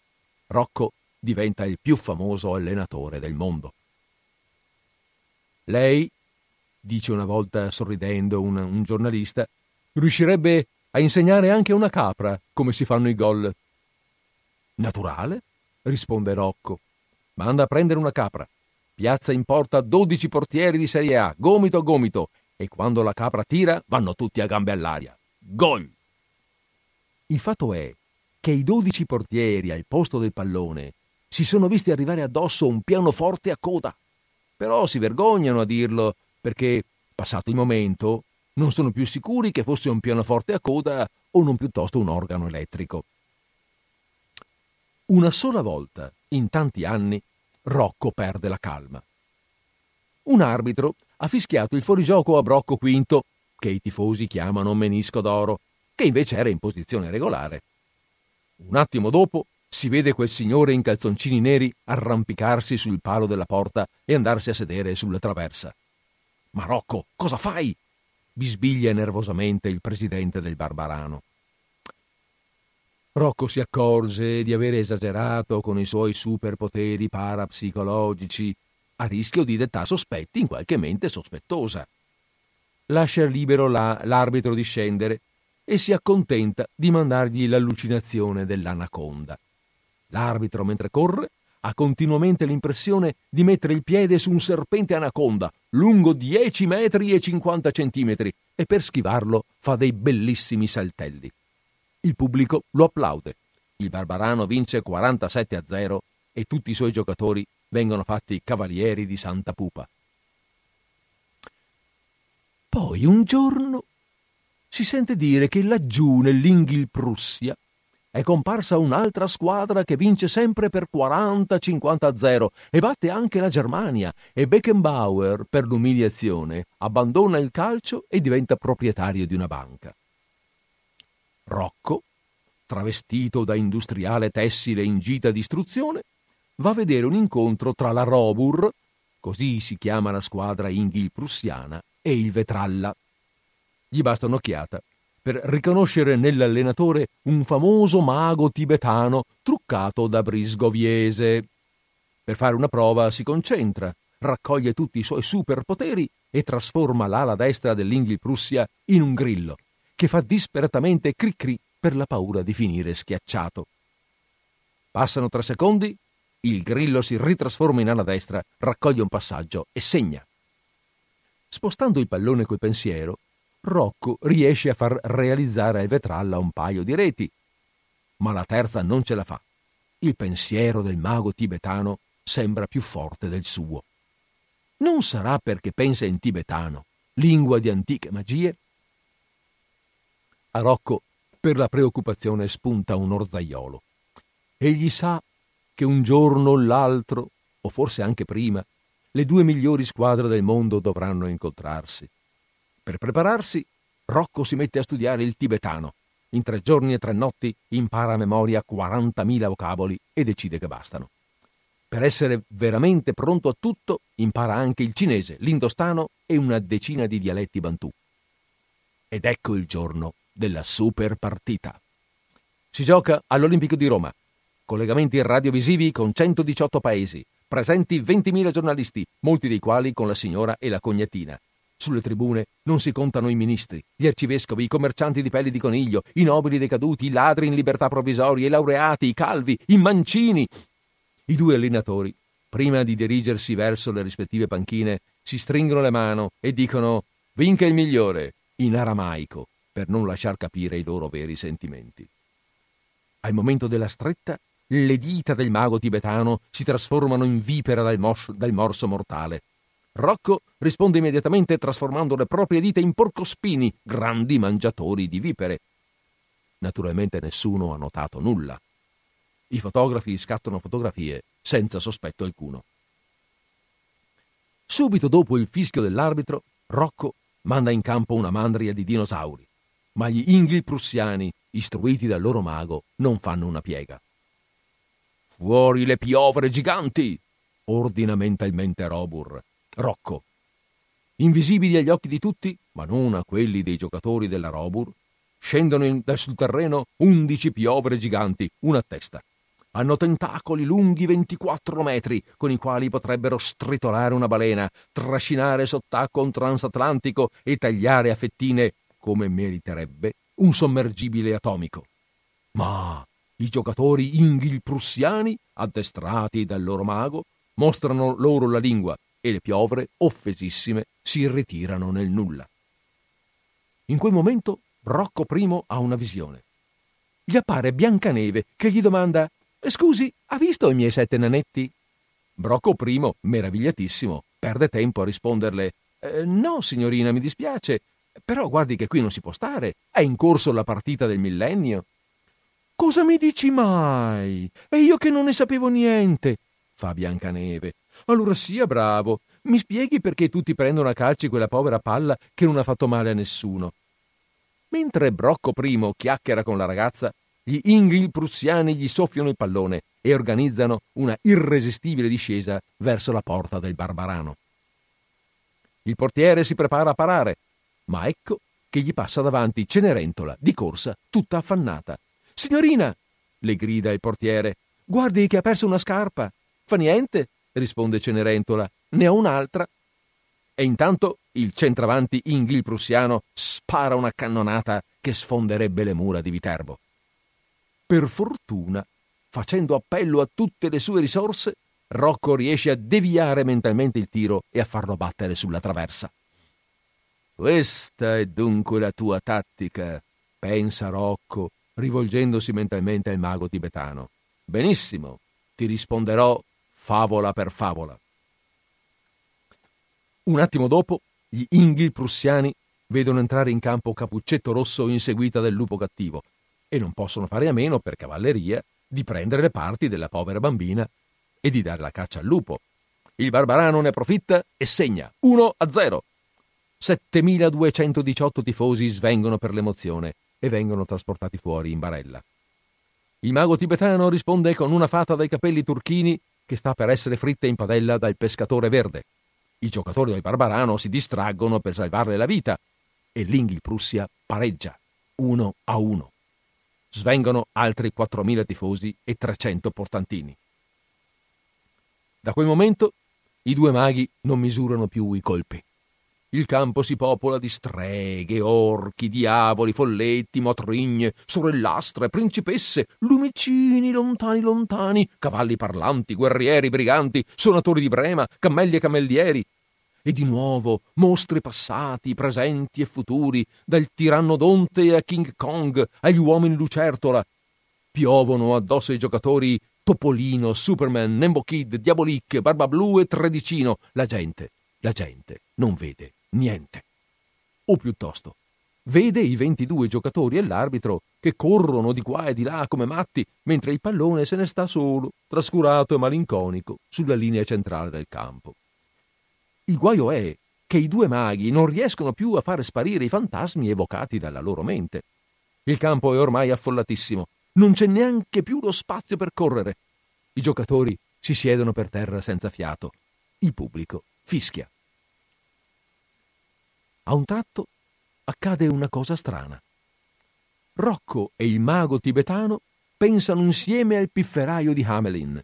Rocco diventa il più famoso allenatore del mondo. Lei, dice una volta sorridendo un, un giornalista, riuscirebbe a insegnare anche a una capra come si fanno i gol. Naturale, risponde Rocco. Manda a prendere una capra, piazza in porta 12 portieri di Serie A, gomito a gomito, e quando la capra tira vanno tutti a gambe all'aria. Gol! Il fatto è che i 12 portieri al posto del pallone si sono visti arrivare addosso un pianoforte a coda però si vergognano a dirlo perché, passato il momento, Non sono più sicuri che fosse un pianoforte a coda o non piuttosto un organo elettrico. Una sola volta, in tanti anni, Rocco perde la calma. Un arbitro ha fischiato il fuorigioco a Brocco V, che i tifosi chiamano menisco d'oro, che invece era in posizione regolare. Un attimo dopo si vede quel signore in calzoncini neri arrampicarsi sul palo della porta e andarsi a sedere sulla traversa. Ma Rocco, cosa fai? bisbiglia nervosamente il presidente del Barbarano. Rocco si accorge di aver esagerato con i suoi superpoteri parapsicologici, a rischio di dettare sospetti in qualche mente sospettosa. Lascia libero la, l'arbitro di scendere e si accontenta di mandargli l'allucinazione dell'anaconda. L'arbitro, mentre corre, ha continuamente l'impressione di mettere il piede su un serpente anaconda, lungo 10 metri e 50 centimetri, e per schivarlo fa dei bellissimi saltelli. Il pubblico lo applaude. Il Barbarano vince 47 a 0 e tutti i suoi giocatori vengono fatti cavalieri di Santa Pupa. Poi un giorno si sente dire che laggiù nell'Inghilprussia è comparsa un'altra squadra che vince sempre per 40-50 0 e batte anche la Germania e Beckenbauer, per l'umiliazione, abbandona il calcio e diventa proprietario di una banca. Rocco, travestito da industriale tessile in gita di istruzione, va a vedere un incontro tra la Robur, così si chiama la squadra inghilprussiana, e il Vetralla. Gli basta un'occhiata per riconoscere nell'allenatore un famoso mago tibetano truccato da Brisgoviese. Per fare una prova si concentra, raccoglie tutti i suoi superpoteri e trasforma l'ala destra dell'Inghilprussia in un grillo, che fa disperatamente cri-cri per la paura di finire schiacciato. Passano tre secondi, il grillo si ritrasforma in ala destra, raccoglie un passaggio e segna. Spostando il pallone col pensiero, Rocco riesce a far realizzare a Vetralla un paio di reti, ma la terza non ce la fa. Il pensiero del mago tibetano sembra più forte del suo. Non sarà perché pensa in tibetano, lingua di antiche magie? A Rocco per la preoccupazione spunta un orzaiolo. Egli sa che un giorno o l'altro, o forse anche prima, le due migliori squadre del mondo dovranno incontrarsi. Per prepararsi, Rocco si mette a studiare il tibetano. In tre giorni e tre notti impara a memoria 40.000 vocaboli e decide che bastano. Per essere veramente pronto a tutto, impara anche il cinese, l'indostano e una decina di dialetti bantù. Ed ecco il giorno della super partita. Si gioca all'Olimpico di Roma. Collegamenti radiovisivi con 118 paesi, presenti 20.000 giornalisti, molti dei quali con la signora e la cognatina. Sulle tribune non si contano i ministri, gli arcivescovi, i commercianti di pelli di coniglio, i nobili decaduti, i ladri in libertà provvisoria, i laureati, i calvi, i mancini. I due allenatori, prima di dirigersi verso le rispettive panchine, si stringono le mani e dicono vinca il migliore in aramaico per non lasciar capire i loro veri sentimenti. Al momento della stretta, le dita del mago tibetano si trasformano in vipera dal, mos- dal morso mortale Rocco risponde immediatamente trasformando le proprie dita in porcospini, grandi mangiatori di vipere. Naturalmente nessuno ha notato nulla. I fotografi scattano fotografie senza sospetto alcuno. Subito dopo il fischio dell'arbitro, Rocco manda in campo una mandria di dinosauri, ma gli ingli prussiani, istruiti dal loro mago, non fanno una piega. Fuori le piovere giganti! ordina mentalmente Robur Rocco. Invisibili agli occhi di tutti, ma non a quelli dei giocatori della Robur, scendono in, sul terreno undici piovere giganti, una a testa. Hanno tentacoli lunghi 24 metri, con i quali potrebbero stritolare una balena, trascinare sott'acqua un transatlantico e tagliare a fettine, come meriterebbe, un sommergibile atomico. Ma i giocatori inghilprussiani, addestrati dal loro mago, mostrano loro la lingua e le piovre, offesissime, si ritirano nel nulla. In quel momento Rocco I ha una visione. Gli appare Biancaneve che gli domanda Scusi, ha visto i miei sette nanetti? Brocco I, meravigliatissimo, perde tempo a risponderle eh, No, signorina, mi dispiace. però guardi che qui non si può stare. È in corso la partita del millennio. Cosa mi dici mai? E io che non ne sapevo niente, fa Biancaneve. Allora sia bravo. Mi spieghi perché tutti prendono a calci quella povera palla che non ha fatto male a nessuno? Mentre Brocco I chiacchiera con la ragazza, gli Inghil prussiani gli soffiano il pallone e organizzano una irresistibile discesa verso la porta del Barbarano. Il portiere si prepara a parare, ma ecco che gli passa davanti Cenerentola, di corsa, tutta affannata. Signorina, le grida il portiere, guardi che ha perso una scarpa. Fa niente, risponde Cenerentola, ne ho un'altra. E intanto il centravanti inglil prussiano spara una cannonata che sfonderebbe le mura di Viterbo. Per fortuna, facendo appello a tutte le sue risorse, Rocco riesce a deviare mentalmente il tiro e a farlo battere sulla traversa. Questa è dunque la tua tattica, pensa Rocco, rivolgendosi mentalmente al mago tibetano. Benissimo, ti risponderò favola per favola. Un attimo dopo, gli inghil prussiani vedono entrare in campo Capuccetto Rosso inseguita del lupo cattivo e non possono fare a meno, per cavalleria, di prendere le parti della povera bambina e di dare la caccia al lupo. Il Barbarano ne approfitta e segna 1 a 0. 7218 tifosi svengono per l'emozione e vengono trasportati fuori in barella. Il mago tibetano risponde con una fata dai capelli turchini che sta per essere fritta in padella dal pescatore verde. I giocatori del Barbarano si distraggono per salvarle la vita e l'Inghil Prussia pareggia 1 a 1. Svengono altri 4.000 tifosi e 300 portantini. Da quel momento i due maghi non misurano più i colpi. Il campo si popola di streghe, orchi, diavoli, folletti, motrigne, sorellastre, principesse, lumicini lontani lontani, cavalli parlanti, guerrieri, briganti, suonatori di brema, cammelli e cammellieri. E di nuovo mostri passati, presenti e futuri, dal tirannodonte a King Kong, agli uomini lucertola. Piovono addosso ai giocatori Topolino, Superman, Nembo Kid, Diabolic, Barba Blu e Tredicino. La gente, la gente non vede niente. O piuttosto, vede i 22 giocatori e l'arbitro che corrono di qua e di là come matti, mentre il pallone se ne sta solo, trascurato e malinconico, sulla linea centrale del campo. Il guaio è che i due maghi non riescono più a fare sparire i fantasmi evocati dalla loro mente. Il campo è ormai affollatissimo, non c'è neanche più lo spazio per correre. I giocatori si siedono per terra senza fiato. Il pubblico fischia. A un tratto accade una cosa strana. Rocco e il mago tibetano pensano insieme al pifferaio di Hamelin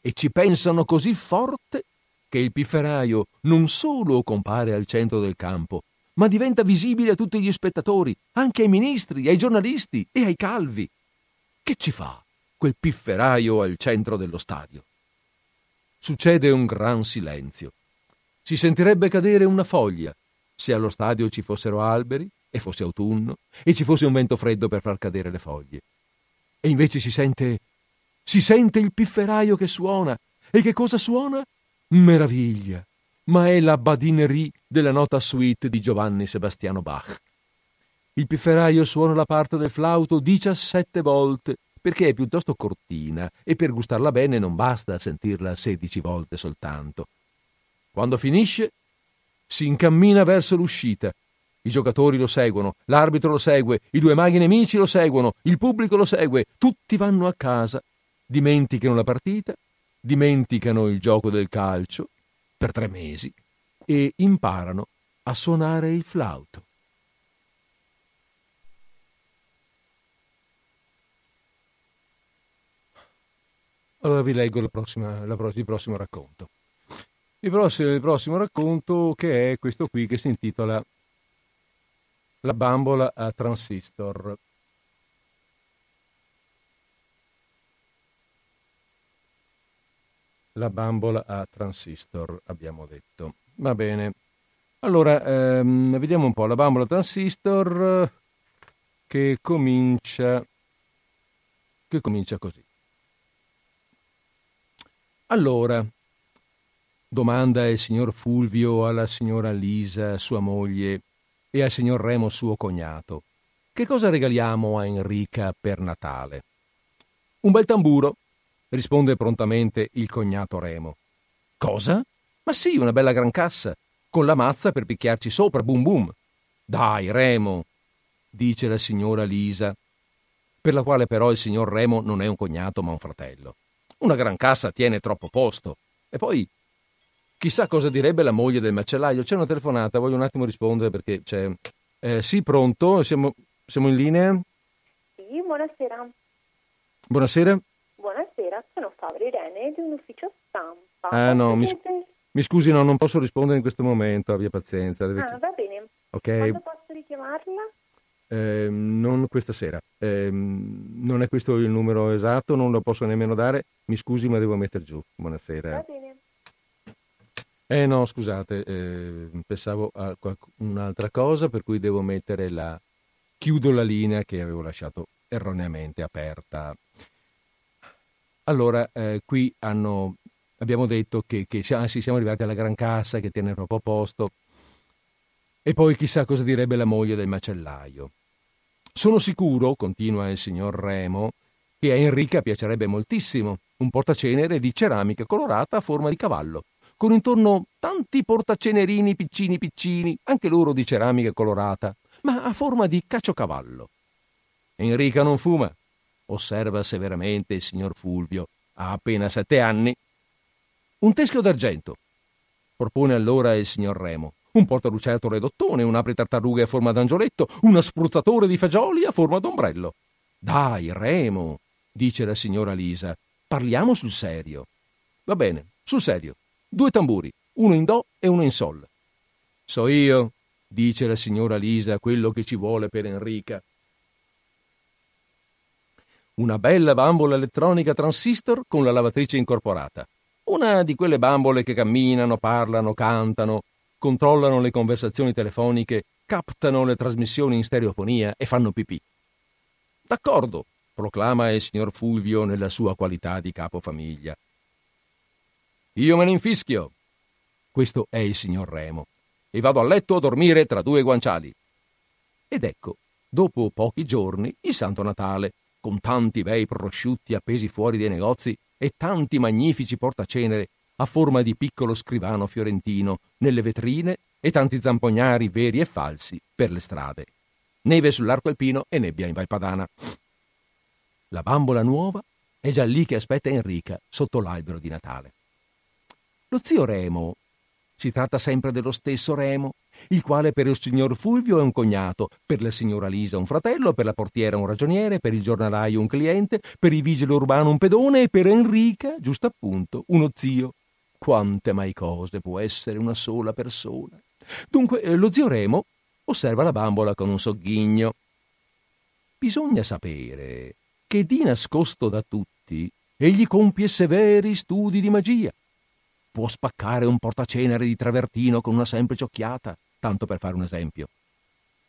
e ci pensano così forte che il pifferaio non solo compare al centro del campo, ma diventa visibile a tutti gli spettatori, anche ai ministri, ai giornalisti e ai calvi. Che ci fa quel pifferaio al centro dello stadio? Succede un gran silenzio. Si sentirebbe cadere una foglia se allo stadio ci fossero alberi e fosse autunno e ci fosse un vento freddo per far cadere le foglie. E invece si sente. si sente il pifferaio che suona. E che cosa suona? Meraviglia! Ma è la badinerie della nota suite di Giovanni Sebastiano Bach. Il pifferaio suona la parte del flauto 17 volte perché è piuttosto cortina e per gustarla bene non basta sentirla 16 volte soltanto. Quando finisce, si incammina verso l'uscita. I giocatori lo seguono, l'arbitro lo segue, i due maghi nemici lo seguono, il pubblico lo segue, tutti vanno a casa, dimenticano la partita, dimenticano il gioco del calcio per tre mesi e imparano a suonare il flauto. Allora vi leggo la prossima, il prossimo racconto. Il prossimo, il prossimo racconto che è questo qui che si intitola La bambola a transistor. La bambola a transistor, abbiamo detto. Va bene. Allora, ehm, vediamo un po'. La bambola transistor che comincia, che comincia così. Allora, Domanda il signor Fulvio alla signora Lisa, sua moglie. e al signor Remo suo cognato. Che cosa regaliamo a Enrica per Natale? Un bel tamburo, risponde prontamente il cognato Remo. Cosa? Ma sì, una bella gran cassa, con la mazza per picchiarci sopra, bum bum. Dai, Remo, dice la signora Lisa, per la quale però il signor Remo non è un cognato ma un fratello. Una gran cassa tiene troppo posto. E poi, chissà cosa direbbe la moglie del macellaio. C'è una telefonata, voglio un attimo rispondere perché c'è... Eh, sì, pronto? Siamo, siamo in linea? Sì, buonasera. Buonasera? Buonasera, sono Fabri Irene di un ufficio stampa. Ah no, mi, mi, scusi, no, non posso rispondere in questo momento, abbia pazienza. Deve... Ah, va bene. Ok. Quando posso richiamarla? Eh, non questa sera. Eh, non è questo il numero esatto, non lo posso nemmeno dare. Mi scusi, ma devo mettere giù. Buonasera. Va bene. Eh no, scusate, eh, pensavo a un'altra cosa, per cui devo mettere la... Chiudo la linea che avevo lasciato erroneamente aperta. Allora, eh, qui hanno, abbiamo detto che, che ah, siamo arrivati alla gran cassa che tiene troppo posto. E poi chissà cosa direbbe la moglie del macellaio. Sono sicuro, continua il signor Remo, che a Enrica piacerebbe moltissimo un portacenere di ceramica colorata a forma di cavallo, con intorno tanti portacenerini piccini piccini, anche loro di ceramica colorata, ma a forma di caciocavallo. Enrica non fuma, osserva severamente il signor Fulvio, ha appena sette anni. Un teschio d'argento, propone allora il signor Remo. Un portalucertole d'ottone, un apritartarughe a forma d'angioletto, uno spruzzatore di fagioli a forma d'ombrello. Dai, Remo, dice la signora Lisa, parliamo sul serio. Va bene, sul serio. Due tamburi, uno in do e uno in sol. So io, dice la signora Lisa, quello che ci vuole per Enrica una bella bambola elettronica transistor con la lavatrice incorporata. Una di quelle bambole che camminano, parlano, cantano, controllano le conversazioni telefoniche, captano le trasmissioni in stereofonia e fanno pipì. D'accordo, proclama il signor Fulvio nella sua qualità di capofamiglia. Io me ne infischio. Questo è il signor Remo. E vado a letto a dormire tra due guanciali. Ed ecco, dopo pochi giorni, il Santo Natale, con tanti bei prosciutti appesi fuori dai negozi e tanti magnifici portacenere a forma di piccolo scrivano fiorentino nelle vetrine e tanti zampognari veri e falsi per le strade. Neve sull'arco alpino e nebbia in Valpadana. La bambola nuova è già lì che aspetta Enrica sotto l'albero di Natale. Lo zio Remo, si tratta sempre dello stesso Remo, il quale per il signor Fulvio è un cognato, per la signora Lisa un fratello, per la portiera un ragioniere, per il giornalaio un cliente, per il vigile urbano un pedone e per Enrica, giusto appunto, uno zio. Quante mai cose può essere una sola persona? Dunque, eh, lo zio Remo osserva la bambola con un sogghigno. Bisogna sapere che di nascosto da tutti egli compie severi studi di magia può spaccare un portacenere di travertino con una semplice occhiata, tanto per fare un esempio.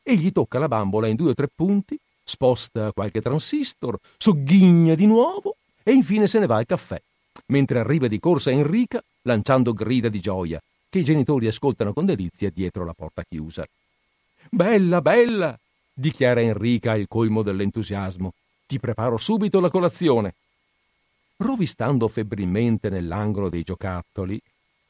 Egli tocca la bambola in due o tre punti, sposta qualche transistor, sogghigna di nuovo e infine se ne va al caffè, mentre arriva di corsa Enrica lanciando grida di gioia che i genitori ascoltano con delizia dietro la porta chiusa. Bella, bella! dichiara Enrica al colmo dell'entusiasmo. Ti preparo subito la colazione rovistando febbrilmente nell'angolo dei giocattoli,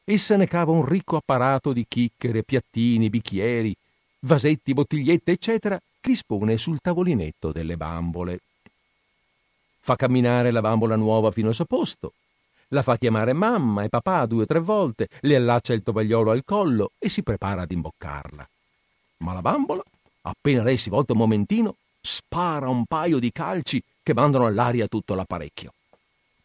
essa ne cava un ricco apparato di chicchere, piattini, bicchieri, vasetti, bottigliette, eccetera, che dispone sul tavolinetto delle bambole. Fa camminare la bambola nuova fino al suo posto, la fa chiamare mamma e papà due o tre volte, le allaccia il tovagliolo al collo e si prepara ad imboccarla. Ma la bambola, appena lei si volta un momentino, spara un paio di calci che mandano all'aria tutto l'apparecchio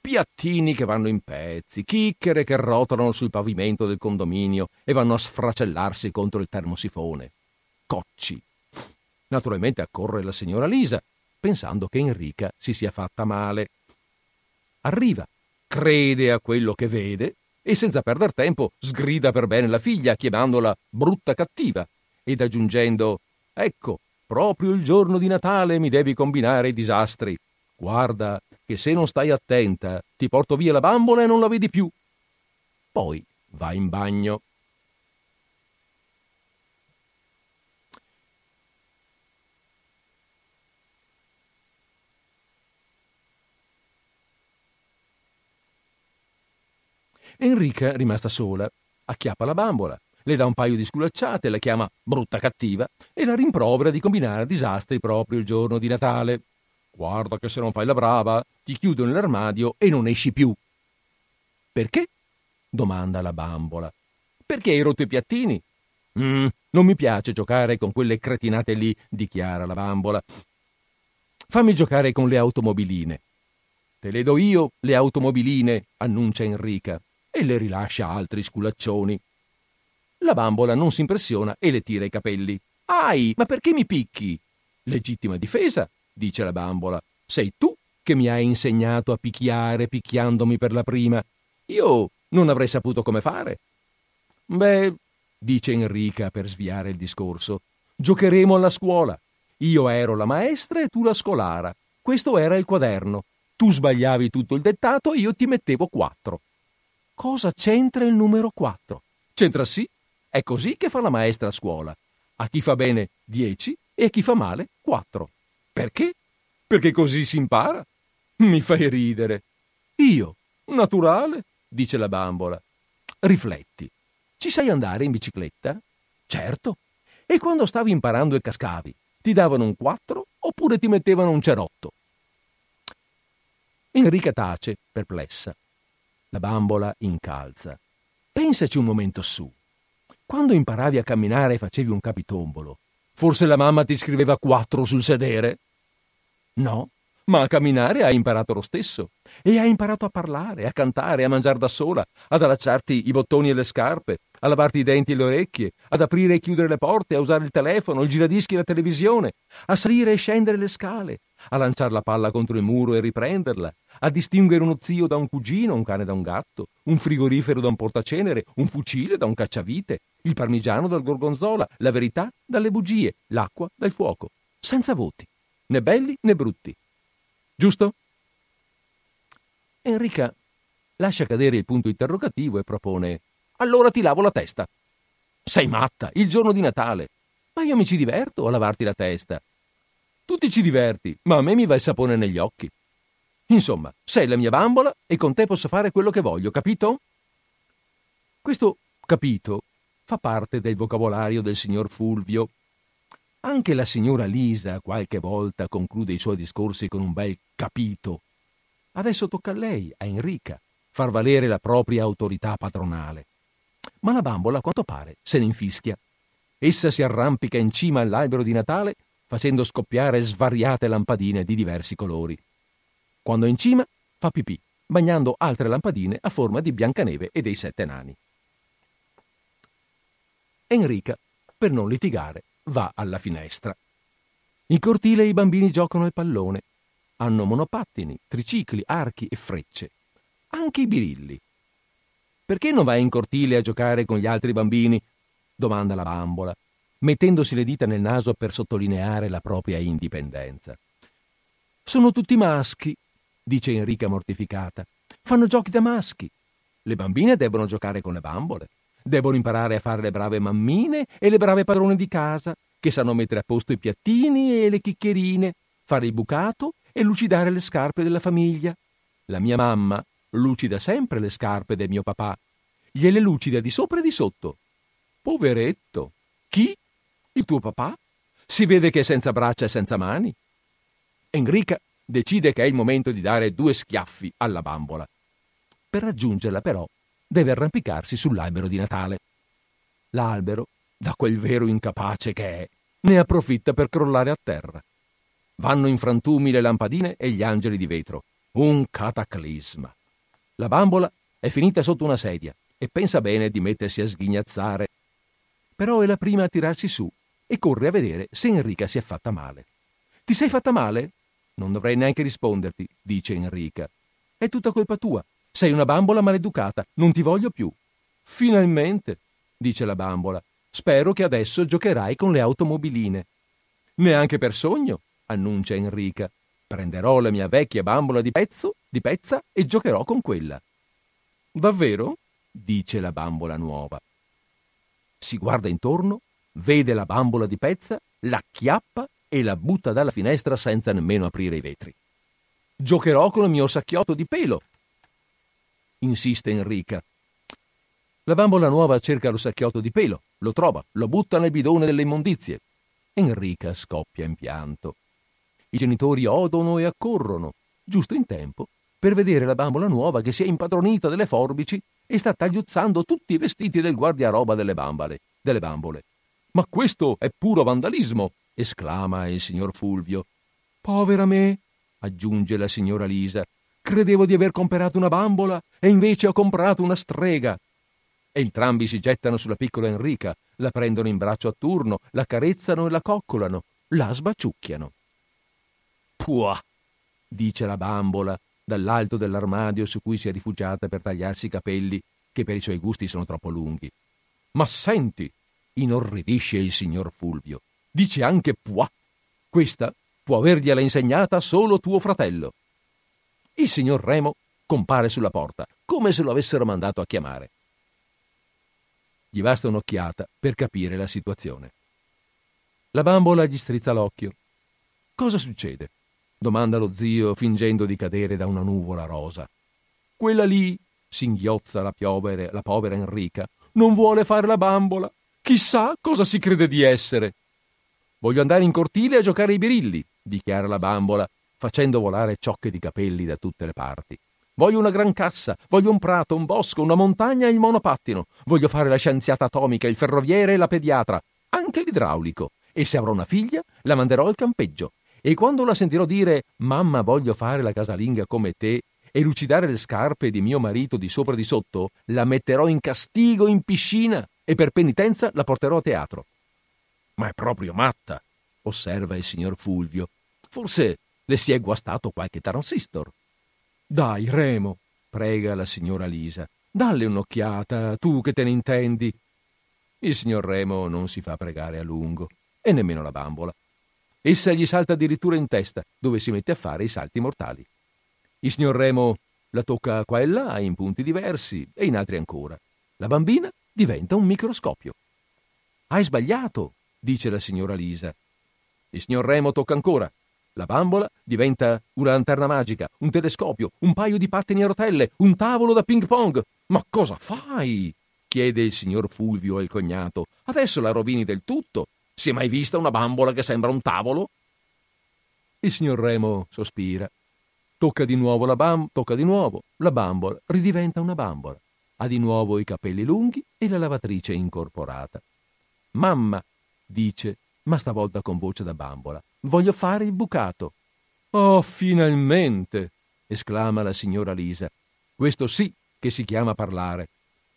piattini che vanno in pezzi, chicchere che rotolano sul pavimento del condominio e vanno a sfracellarsi contro il termosifone. Cocci. Naturalmente accorre la signora Lisa, pensando che Enrica si sia fatta male. Arriva, crede a quello che vede e senza perder tempo sgrida per bene la figlia chiamandola brutta cattiva ed aggiungendo Ecco, proprio il giorno di Natale mi devi combinare i disastri. Guarda che se non stai attenta ti porto via la bambola e non la vedi più. Poi va in bagno. Enrica, rimasta sola, acchiappa la bambola, le dà un paio di sculacciate, la chiama brutta cattiva e la rimprovera di combinare disastri proprio il giorno di Natale. Guarda che se non fai la brava, ti chiudo nell'armadio e non esci più. Perché? domanda la bambola. Perché hai rotto i piattini? Mm, non mi piace giocare con quelle cretinate lì, dichiara la bambola. Fammi giocare con le automobiline. Te le do io, le automobiline, annuncia Enrica, e le rilascia altri sculaccioni. La bambola non si impressiona e le tira i capelli. Ai, ma perché mi picchi? Legittima difesa, dice la bambola. Sei tu che mi hai insegnato a picchiare picchiandomi per la prima. Io non avrei saputo come fare. Beh, dice Enrica per sviare il discorso, giocheremo alla scuola. Io ero la maestra e tu la scolara. Questo era il quaderno. Tu sbagliavi tutto il dettato e io ti mettevo quattro. Cosa c'entra il numero quattro? C'entra sì. È così che fa la maestra a scuola. A chi fa bene dieci e a chi fa male quattro. Perché? Perché così si impara. Mi fai ridere. Io? Naturale, dice la bambola. Rifletti. Ci sai andare in bicicletta? Certo. E quando stavi imparando e cascavi, ti davano un quattro oppure ti mettevano un cerotto? Enrica tace, perplessa. La bambola incalza. Pensaci un momento su. Quando imparavi a camminare e facevi un capitombolo, forse la mamma ti scriveva quattro sul sedere? No, ma a camminare hai imparato lo stesso. E hai imparato a parlare, a cantare, a mangiare da sola, ad allacciarti i bottoni e le scarpe, a lavarti i denti e le orecchie, ad aprire e chiudere le porte, a usare il telefono, il giradischi e la televisione, a salire e scendere le scale, a lanciare la palla contro il muro e riprenderla, a distinguere uno zio da un cugino, un cane da un gatto, un frigorifero da un portacenere, un fucile da un cacciavite, il parmigiano dal gorgonzola, la verità dalle bugie, l'acqua dal fuoco, senza voti, né belli né brutti. Giusto? Enrica lascia cadere il punto interrogativo e propone Allora ti lavo la testa. Sei matta, il giorno di Natale. Ma io mi ci diverto a lavarti la testa. Tu ti ci diverti, ma a me mi va il sapone negli occhi. Insomma, sei la mia bambola e con te posso fare quello che voglio, capito? Questo capito fa parte del vocabolario del signor Fulvio. Anche la signora Lisa qualche volta conclude i suoi discorsi con un bel capito. Adesso tocca a lei, a Enrica, far valere la propria autorità padronale. Ma la bambola, a quanto pare, se ne infischia. Essa si arrampica in cima all'albero di Natale facendo scoppiare svariate lampadine di diversi colori. Quando è in cima, fa pipì, bagnando altre lampadine a forma di Biancaneve e dei sette nani. Enrica, per non litigare, va alla finestra. In cortile i bambini giocano al pallone. Hanno monopattini, tricicli, archi e frecce. Anche i birilli. Perché non vai in cortile a giocare con gli altri bambini? domanda la bambola, mettendosi le dita nel naso per sottolineare la propria indipendenza. Sono tutti maschi, dice Enrica mortificata. Fanno giochi da maschi. Le bambine debbono giocare con le bambole. Debbono imparare a fare le brave mammine e le brave padrone di casa, che sanno mettere a posto i piattini e le chiccherine, fare il bucato e lucidare le scarpe della famiglia. La mia mamma lucida sempre le scarpe del mio papà. Gliele lucida di sopra e di sotto. Poveretto. Chi? Il tuo papà? Si vede che è senza braccia e senza mani. Enrica decide che è il momento di dare due schiaffi alla bambola. Per raggiungerla, però, deve arrampicarsi sull'albero di Natale. L'albero, da quel vero incapace che è, ne approfitta per crollare a terra. Vanno in frantumi le lampadine e gli angeli di vetro. Un cataclisma. La bambola è finita sotto una sedia e pensa bene di mettersi a sghignazzare. Però è la prima a tirarsi su e corre a vedere se Enrica si è fatta male. Ti sei fatta male? Non dovrei neanche risponderti, dice Enrica. È tutta colpa tua. Sei una bambola maleducata, non ti voglio più. Finalmente, dice la bambola. Spero che adesso giocherai con le automobiline. Neanche per sogno, annuncia Enrica. Prenderò la mia vecchia bambola di pezzo, di pezza e giocherò con quella. Davvero? dice la bambola nuova. Si guarda intorno vede la bambola di pezza, la chiappa e la butta dalla finestra senza nemmeno aprire i vetri. Giocherò con il mio sacchiotto di pelo, insiste Enrica. La bambola nuova cerca lo sacchiotto di pelo, lo trova, lo butta nel bidone delle immondizie. Enrica scoppia in pianto. I genitori odono e accorrono, giusto in tempo, per vedere la bambola nuova che si è impadronita delle forbici e sta tagliuzzando tutti i vestiti del guardiaroba delle bambole. Delle bambole. Ma questo è puro vandalismo! esclama il signor Fulvio. Povera me, aggiunge la signora Lisa. Credevo di aver comprato una bambola e invece ho comprato una strega. Entrambi si gettano sulla piccola Enrica, la prendono in braccio a turno, la carezzano e la coccolano, la sbaciucchiano. Puah! dice la bambola dall'alto dell'armadio su cui si è rifugiata per tagliarsi i capelli, che per i suoi gusti sono troppo lunghi. Ma senti, inorridisce il signor Fulvio, dice anche puah. Questa può avergliela insegnata solo tuo fratello. Il signor Remo compare sulla porta, come se lo avessero mandato a chiamare. Gli basta un'occhiata per capire la situazione. La bambola gli strizza l'occhio. Cosa succede? domanda lo zio fingendo di cadere da una nuvola rosa. Quella lì, singhiozza la, piovere, la povera Enrica, non vuole fare la bambola. Chissà cosa si crede di essere. Voglio andare in cortile a giocare ai birilli, dichiara la bambola, facendo volare ciocche di capelli da tutte le parti. Voglio una gran cassa, voglio un prato, un bosco, una montagna e il monopattino. Voglio fare la scienziata atomica, il ferroviere e la pediatra, anche l'idraulico. E se avrò una figlia, la manderò al campeggio. E quando la sentirò dire mamma voglio fare la casalinga come te e lucidare le scarpe di mio marito di sopra e di sotto, la metterò in castigo in piscina e per penitenza la porterò a teatro. Ma è proprio matta, osserva il signor Fulvio. Forse le si è guastato qualche transistor. Dai, Remo, prega la signora Lisa, dalle un'occhiata, tu che te ne intendi. Il signor Remo non si fa pregare a lungo, e nemmeno la bambola. Essa gli salta addirittura in testa, dove si mette a fare i salti mortali. Il signor Remo la tocca qua e là, in punti diversi e in altri ancora. La bambina diventa un microscopio. Hai sbagliato, dice la signora Lisa. Il signor Remo tocca ancora. La bambola diventa una lanterna magica, un telescopio, un paio di pattini a rotelle, un tavolo da ping pong. Ma cosa fai? chiede il signor Fulvio al cognato. Adesso la rovini del tutto. Si è mai vista una bambola che sembra un tavolo? Il signor Remo sospira. Tocca di nuovo la bam, tocca di nuovo. La bambola ridiventa una bambola. Ha di nuovo i capelli lunghi e la lavatrice incorporata. Mamma, dice, ma stavolta con voce da bambola, voglio fare il bucato. Oh, finalmente! esclama la signora Lisa. Questo sì che si chiama parlare.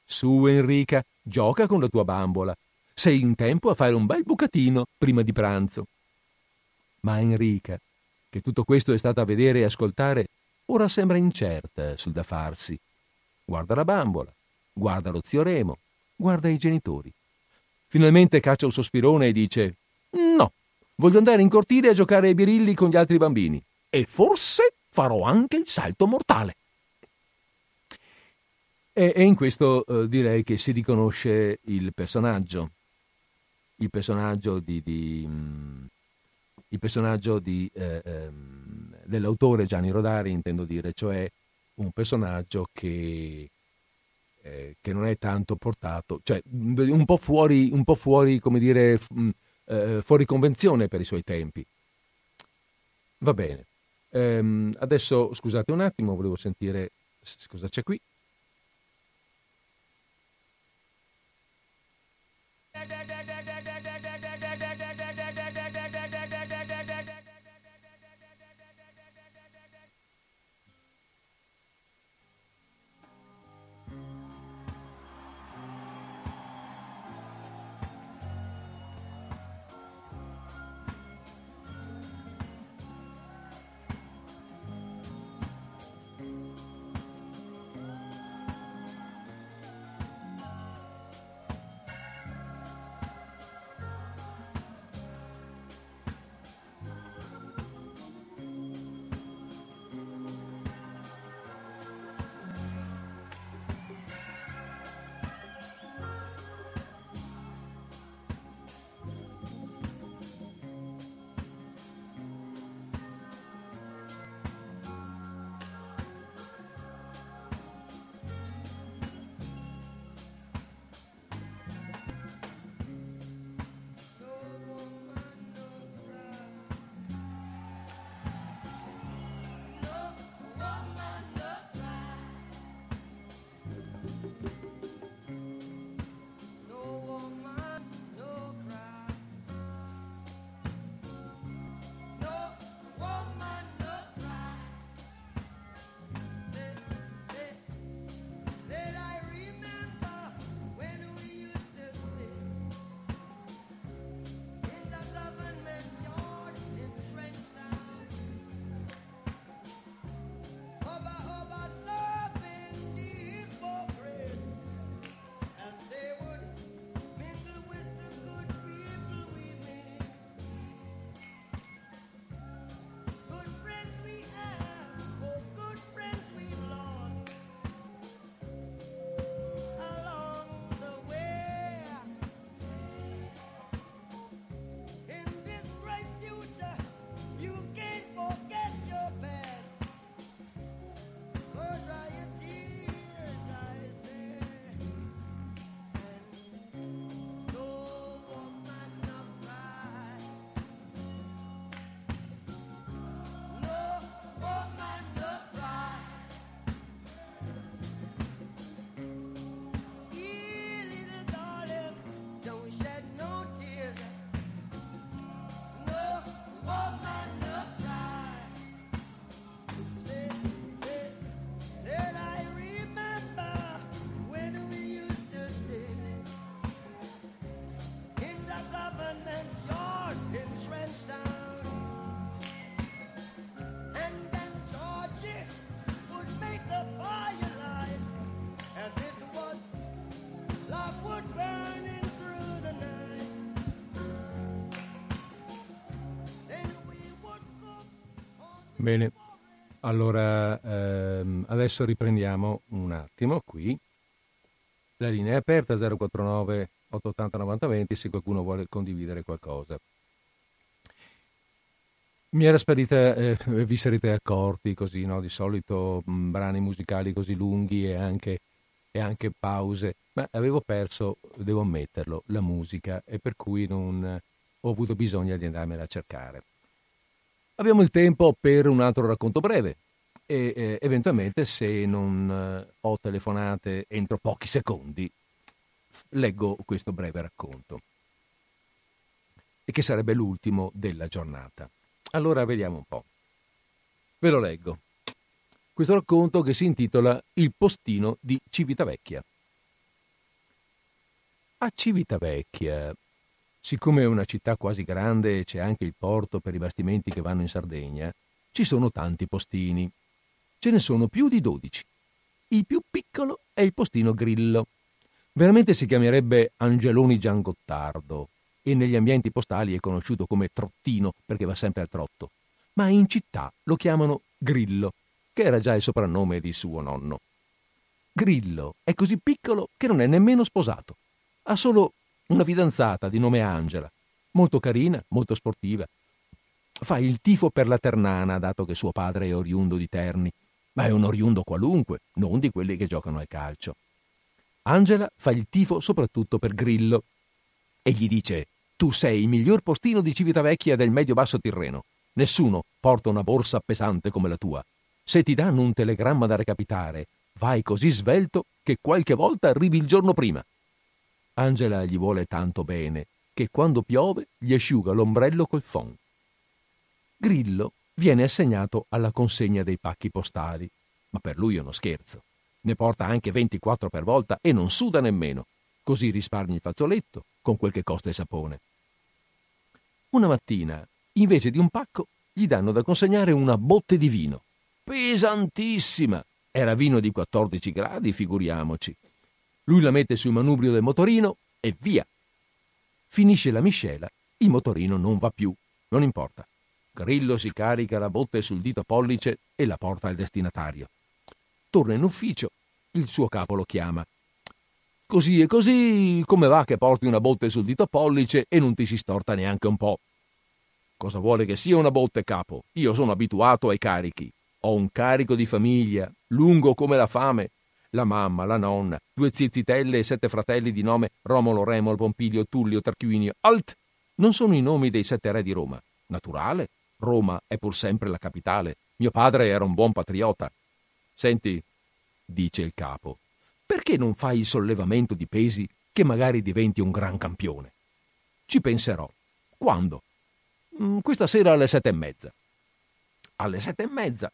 Su, Enrica, gioca con la tua bambola sei in tempo a fare un bel bucatino prima di pranzo. Ma Enrica, che tutto questo è stata a vedere e ascoltare, ora sembra incerta sul da farsi. Guarda la bambola, guarda lo zio Remo, guarda i genitori. Finalmente caccia un sospirone e dice: No, voglio andare in cortile a giocare ai birilli con gli altri bambini. E forse farò anche il salto mortale. E, e in questo eh, direi che si riconosce il personaggio il personaggio di, di mm, il personaggio di, eh, ehm, dell'autore Gianni Rodari, intendo dire, cioè un personaggio che, eh, che, non è tanto portato, cioè un po' fuori, un po fuori come dire, f- mm, eh, fuori convenzione per i suoi tempi. Va bene. Ehm, adesso scusate un attimo, volevo sentire cosa c'è qui. Da, da, da. Bene, allora ehm, adesso riprendiamo un attimo qui. La linea è aperta 049 880 9020 se qualcuno vuole condividere qualcosa. Mi era sparita, eh, vi sarete accorti così, no? Di solito mh, mm, brani musicali così lunghi e anche, e anche, pause, ma avevo perso, devo ammetterlo, la musica e per cui non ho avuto bisogno di andarmela a cercare. Abbiamo il tempo per un altro racconto breve e eh, eventualmente se non eh, ho telefonate entro pochi secondi leggo questo breve racconto e che sarebbe l'ultimo della giornata. Allora vediamo un po'. Ve lo leggo. Questo racconto che si intitola Il postino di Civitavecchia. A Civitavecchia, siccome è una città quasi grande e c'è anche il porto per i bastimenti che vanno in Sardegna, ci sono tanti postini. Ce ne sono più di dodici. Il più piccolo è il postino Grillo. Veramente si chiamerebbe Angeloni Giangottardo, e negli ambienti postali è conosciuto come trottino perché va sempre al trotto, ma in città lo chiamano Grillo, che era già il soprannome di suo nonno. Grillo è così piccolo che non è nemmeno sposato. Ha solo una fidanzata di nome Angela, molto carina, molto sportiva. Fa il tifo per la Ternana, dato che suo padre è oriundo di Terni, ma è un oriundo qualunque, non di quelli che giocano al calcio. Angela fa il tifo soprattutto per Grillo, e gli dice Tu sei il miglior postino di Civitavecchia del medio-basso Tirreno. Nessuno porta una borsa pesante come la tua. Se ti danno un telegramma da recapitare, vai così svelto che qualche volta arrivi il giorno prima. Angela gli vuole tanto bene che quando piove gli asciuga l'ombrello col fon. Grillo viene assegnato alla consegna dei pacchi postali, ma per lui è uno scherzo. Ne porta anche 24 per volta e non suda nemmeno. Così risparmi il fazzoletto, con quel che costa il sapone. Una mattina, invece di un pacco, gli danno da consegnare una botte di vino. Pesantissima! Era vino di 14 gradi, figuriamoci. Lui la mette sul manubrio del motorino e via. Finisce la miscela, il motorino non va più, non importa. Grillo si carica la botte sul dito pollice e la porta al destinatario. Torna in ufficio, il suo capo lo chiama Così e così, come va che porti una botte sul dito pollice e non ti si storta neanche un po'? Cosa vuole che sia una botte, capo? Io sono abituato ai carichi. Ho un carico di famiglia, lungo come la fame. La mamma, la nonna, due zizzitelle e sette fratelli di nome Romolo, Remolo, Pompilio, Tullio, Tarquinio. Alt! Non sono i nomi dei sette re di Roma. Naturale. Roma è pur sempre la capitale. Mio padre era un buon patriota. Senti, dice il capo, perché non fai il sollevamento di pesi che magari diventi un gran campione? Ci penserò. Quando? Mm, questa sera alle sette e mezza. Alle sette e mezza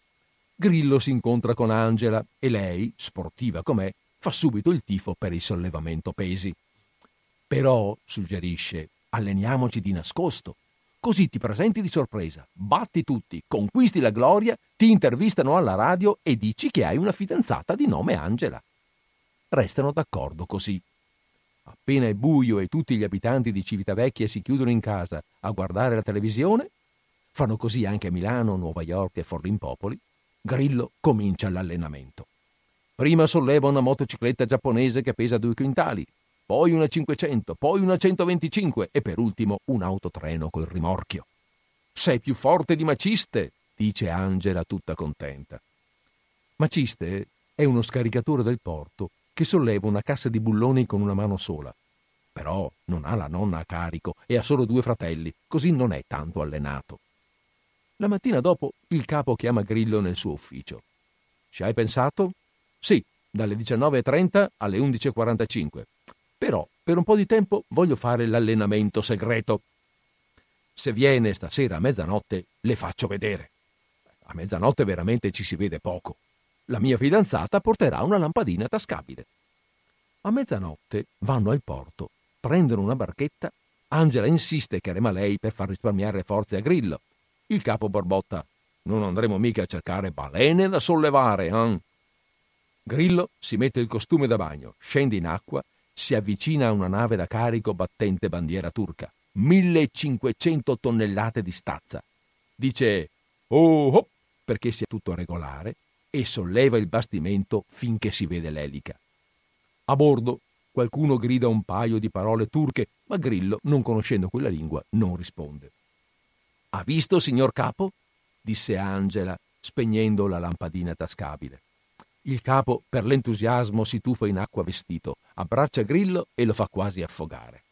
Grillo si incontra con Angela e lei, sportiva com'è, fa subito il tifo per il sollevamento pesi. Però, suggerisce, alleniamoci di nascosto. Così ti presenti di sorpresa, batti tutti, conquisti la gloria, ti intervistano alla radio e dici che hai una fidanzata di nome Angela restano d'accordo così. Appena è buio e tutti gli abitanti di Civitavecchia si chiudono in casa a guardare la televisione, fanno così anche a Milano, Nuova York e Forlimpopoli, Grillo comincia l'allenamento. Prima solleva una motocicletta giapponese che pesa due quintali, poi una 500, poi una 125 e per ultimo un autotreno col rimorchio. Sei più forte di Maciste, dice Angela tutta contenta. Maciste è uno scaricatore del porto che solleva una cassa di bulloni con una mano sola. Però non ha la nonna a carico e ha solo due fratelli, così non è tanto allenato. La mattina dopo il capo chiama Grillo nel suo ufficio. Ci hai pensato? Sì, dalle 19.30 alle 11.45. Però per un po' di tempo voglio fare l'allenamento segreto. Se viene stasera a mezzanotte, le faccio vedere. A mezzanotte veramente ci si vede poco. La mia fidanzata porterà una lampadina tascabile. A mezzanotte vanno al porto, prendono una barchetta. Angela insiste che rema lei per far risparmiare forze a Grillo. Il capo borbotta: Non andremo mica a cercare balene da sollevare, eh? Grillo si mette il costume da bagno, scende in acqua, si avvicina a una nave da carico battente bandiera turca. 1500 tonnellate di stazza. Dice: Oh, oh perché sia tutto regolare e solleva il bastimento finché si vede l'elica. A bordo qualcuno grida un paio di parole turche, ma Grillo, non conoscendo quella lingua, non risponde. Ha visto, signor capo? disse Angela, spegnendo la lampadina tascabile. Il capo, per l'entusiasmo, si tuffa in acqua vestito, abbraccia Grillo e lo fa quasi affogare.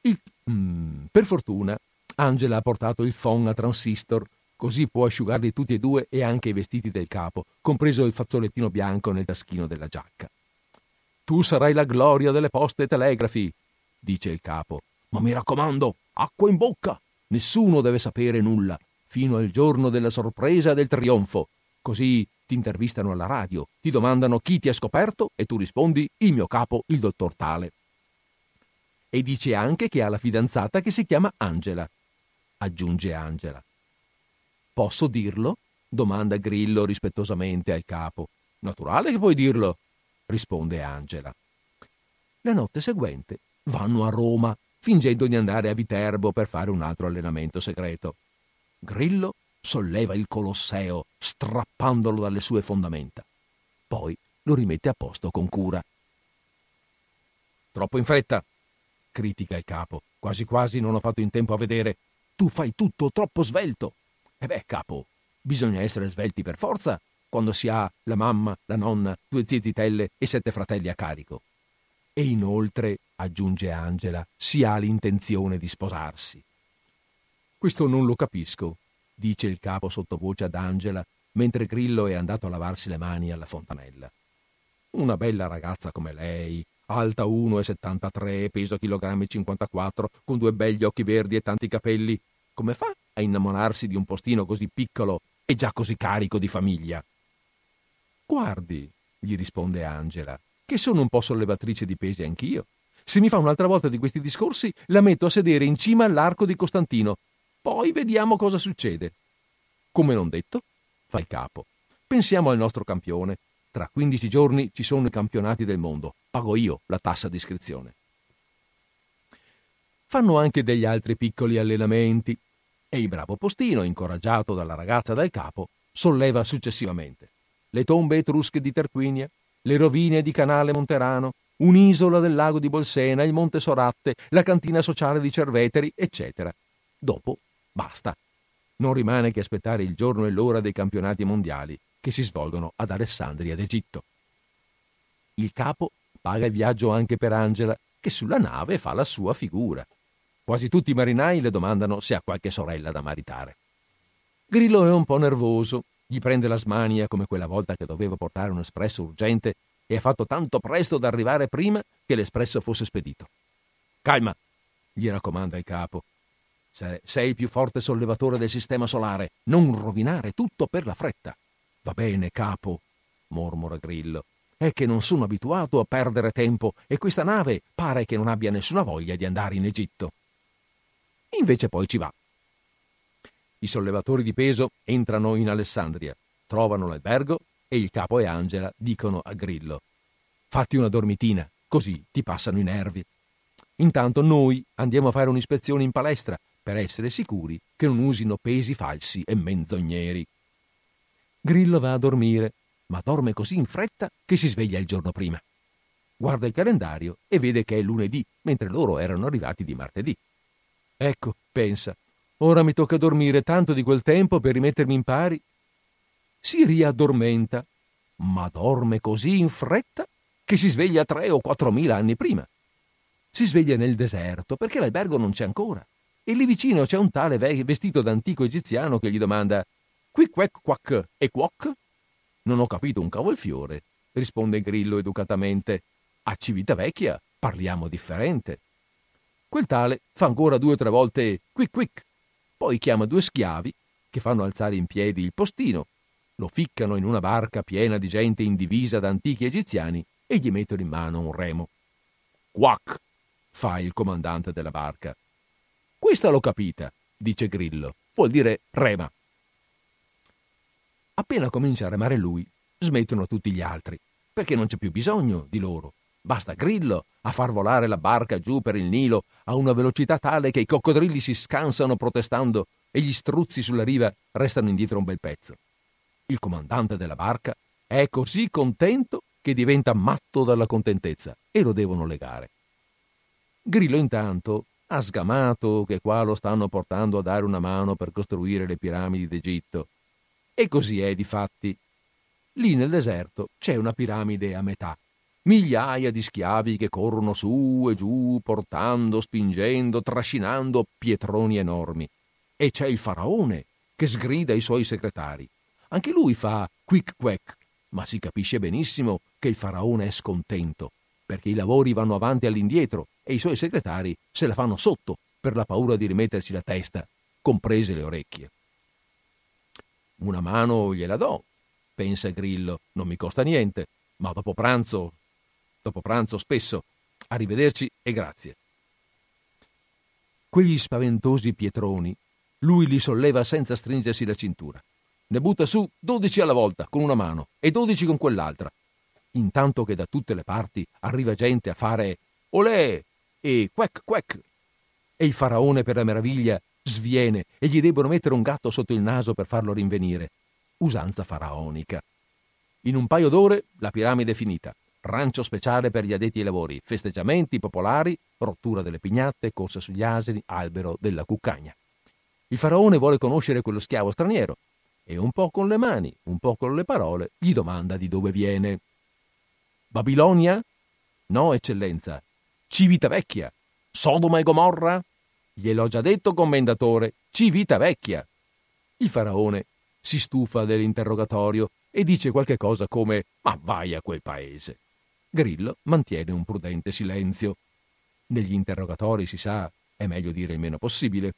Il, mm, per fortuna, Angela ha portato il phon a transistor, così può asciugarli tutti e due e anche i vestiti del capo, compreso il fazzolettino bianco nel taschino della giacca. Tu sarai la gloria delle poste e telegrafi, dice il capo. Ma mi raccomando, acqua in bocca! Nessuno deve sapere nulla, fino al giorno della sorpresa e del trionfo. Così ti intervistano alla radio, ti domandano chi ti ha scoperto e tu rispondi il mio capo, il dottor Tale. E dice anche che ha la fidanzata che si chiama Angela. Aggiunge Angela. Posso dirlo? domanda Grillo rispettosamente al capo. Naturale che puoi dirlo, risponde Angela. La notte seguente vanno a Roma, fingendo di andare a Viterbo per fare un altro allenamento segreto. Grillo solleva il Colosseo, strappandolo dalle sue fondamenta. Poi lo rimette a posto con cura. Troppo in fretta, critica il capo. Quasi quasi non ho fatto in tempo a vedere. Tu fai tutto troppo svelto. E beh, capo, bisogna essere svelti per forza quando si ha la mamma, la nonna, due zie zitelle e sette fratelli a carico. E inoltre, aggiunge Angela, si ha l'intenzione di sposarsi. Questo non lo capisco, dice il capo sottovoce ad Angela, mentre Grillo è andato a lavarsi le mani alla fontanella. Una bella ragazza come lei, alta 1,73, peso chilogrammi 54, con due begli occhi verdi e tanti capelli, come fa a innamorarsi di un postino così piccolo e già così carico di famiglia? Guardi, gli risponde Angela, che sono un po' sollevatrice di pesi anch'io. Se mi fa un'altra volta di questi discorsi, la metto a sedere in cima all'arco di Costantino. Poi vediamo cosa succede. Come non detto, fa il capo. Pensiamo al nostro campione. Tra 15 giorni ci sono i campionati del mondo. Pago io la tassa di iscrizione. Fanno anche degli altri piccoli allenamenti e il bravo postino, incoraggiato dalla ragazza del capo, solleva successivamente le tombe etrusche di Tarquinia, le rovine di Canale Monterano, un'isola del lago di Bolsena, il Monte Soratte, la cantina sociale di Cerveteri, eccetera. Dopo basta. Non rimane che aspettare il giorno e l'ora dei campionati mondiali che si svolgono ad Alessandria d'Egitto. Il capo paga il viaggio anche per Angela, che sulla nave fa la sua figura. Quasi tutti i marinai le domandano se ha qualche sorella da maritare. Grillo è un po' nervoso gli prende la smania come quella volta che doveva portare un espresso urgente e ha fatto tanto presto ad arrivare prima che l'espresso fosse spedito. Calma, gli raccomanda il capo. sei il più forte sollevatore del sistema solare. Non rovinare tutto per la fretta. Va bene, capo, mormora Grillo. È che non sono abituato a perdere tempo e questa nave pare che non abbia nessuna voglia di andare in Egitto. Invece poi ci va. I sollevatori di peso entrano in Alessandria, trovano l'albergo e il capo e Angela dicono a Grillo: Fatti una dormitina, così ti passano i nervi. Intanto noi andiamo a fare un'ispezione in palestra per essere sicuri che non usino pesi falsi e menzogneri. Grillo va a dormire, ma dorme così in fretta che si sveglia il giorno prima. Guarda il calendario e vede che è lunedì, mentre loro erano arrivati di martedì. Ecco, pensa, Ora mi tocca dormire tanto di quel tempo per rimettermi in pari. Si riaddormenta, ma dorme così in fretta che si sveglia tre o quattromila anni prima. Si sveglia nel deserto perché l'albergo non c'è ancora. E lì vicino c'è un tale vestito d'antico egiziano che gli domanda Qui quack quack e quack? Non ho capito un cavolfiore, risponde Grillo educatamente. A Civitavecchia parliamo differente. Quel tale fa ancora due o tre volte quick quick poi chiama due schiavi che fanno alzare in piedi il postino, lo ficcano in una barca piena di gente in divisa da antichi egiziani e gli mettono in mano un remo. Quack! fa il comandante della barca. Questa l'ho capita, dice Grillo. Vuol dire rema. Appena comincia a remare lui, smettono tutti gli altri, perché non c'è più bisogno di loro. Basta Grillo a far volare la barca giù per il Nilo a una velocità tale che i coccodrilli si scansano protestando e gli struzzi sulla riva restano indietro un bel pezzo. Il comandante della barca è così contento che diventa matto dalla contentezza e lo devono legare. Grillo intanto ha sgamato che qua lo stanno portando a dare una mano per costruire le piramidi d'Egitto. E così è, difatti. Lì nel deserto c'è una piramide a metà. Migliaia di schiavi che corrono su e giù, portando, spingendo, trascinando pietroni enormi. E c'è il faraone che sgrida i suoi segretari. Anche lui fa quick quack, ma si capisce benissimo che il faraone è scontento, perché i lavori vanno avanti e all'indietro e i suoi segretari se la fanno sotto per la paura di rimetterci la testa, comprese le orecchie. Una mano gliela do, pensa Grillo, non mi costa niente, ma dopo pranzo, dopo pranzo spesso, arrivederci e grazie. Quegli spaventosi pietroni, lui li solleva senza stringersi la cintura. Ne butta su dodici alla volta con una mano e dodici con quell'altra, intanto che da tutte le parti arriva gente a fare olè e quack quack. E il faraone per la meraviglia sviene e gli debbono mettere un gatto sotto il naso per farlo rinvenire. Usanza faraonica. In un paio d'ore la piramide è finita. Rancio speciale per gli addetti ai lavori, festeggiamenti popolari, rottura delle pignate, corsa sugli asini, albero della cuccagna. Il faraone vuole conoscere quello schiavo straniero e un po' con le mani, un po' con le parole, gli domanda di dove viene. Babilonia? No, eccellenza. Civitavecchia. Sodoma e Gomorra? Gliel'ho già detto, commendatore. Civitavecchia. Il faraone si stufa dell'interrogatorio e dice qualche cosa come Ma vai a quel paese. Grillo mantiene un prudente silenzio. Negli interrogatori, si sa, è meglio dire il meno possibile.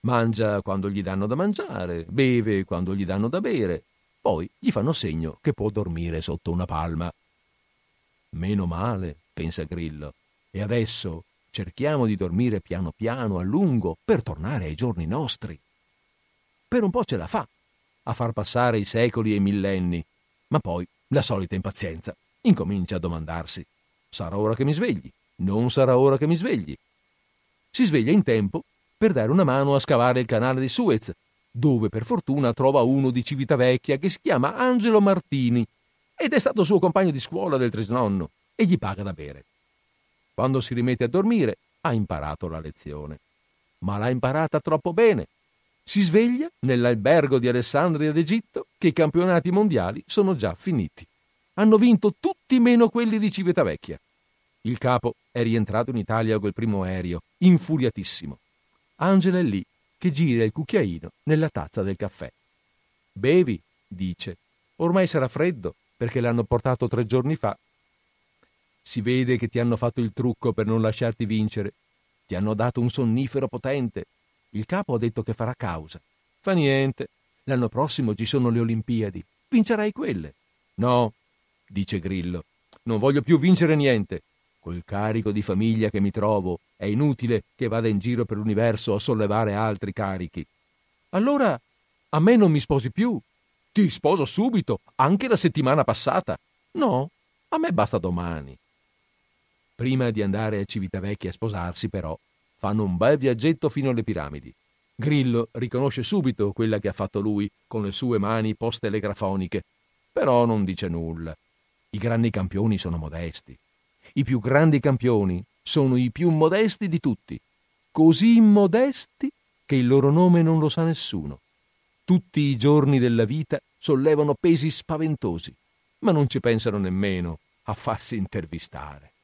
Mangia quando gli danno da mangiare, beve quando gli danno da bere, poi gli fanno segno che può dormire sotto una palma. Meno male, pensa Grillo, e adesso cerchiamo di dormire piano piano, a lungo, per tornare ai giorni nostri. Per un po' ce la fa, a far passare i secoli e i millenni, ma poi la solita impazienza incomincia a domandarsi: sarà ora che mi svegli? Non sarà ora che mi svegli? Si sveglia in tempo per dare una mano a scavare il canale di Suez, dove per fortuna trova uno di Civitavecchia che si chiama Angelo Martini ed è stato suo compagno di scuola del trisnonno e gli paga da bere. Quando si rimette a dormire ha imparato la lezione, ma l'ha imparata troppo bene. Si sveglia nell'albergo di Alessandria d'Egitto che i campionati mondiali sono già finiti. Hanno vinto tutti meno quelli di Civitavecchia. Il capo è rientrato in Italia col primo aereo, infuriatissimo. Angela è lì che gira il cucchiaino nella tazza del caffè. Bevi, dice. Ormai sarà freddo perché l'hanno portato tre giorni fa. Si vede che ti hanno fatto il trucco per non lasciarti vincere. Ti hanno dato un sonnifero potente. Il capo ha detto che farà causa. Fa niente. L'anno prossimo ci sono le Olimpiadi. Vincerai quelle. No, dice Grillo. Non voglio più vincere niente. Col carico di famiglia che mi trovo, è inutile che vada in giro per l'universo a sollevare altri carichi. Allora a me non mi sposi più, ti sposo subito, anche la settimana passata. No, a me basta domani. Prima di andare a Civitavecchia a sposarsi, però, fanno un bel viaggetto fino alle piramidi. Grillo riconosce subito quella che ha fatto lui con le sue mani poste telegrafoniche, però non dice nulla. I grandi campioni sono modesti. I più grandi campioni sono i più modesti di tutti, così modesti che il loro nome non lo sa nessuno. Tutti i giorni della vita sollevano pesi spaventosi, ma non ci pensano nemmeno a farsi intervistare.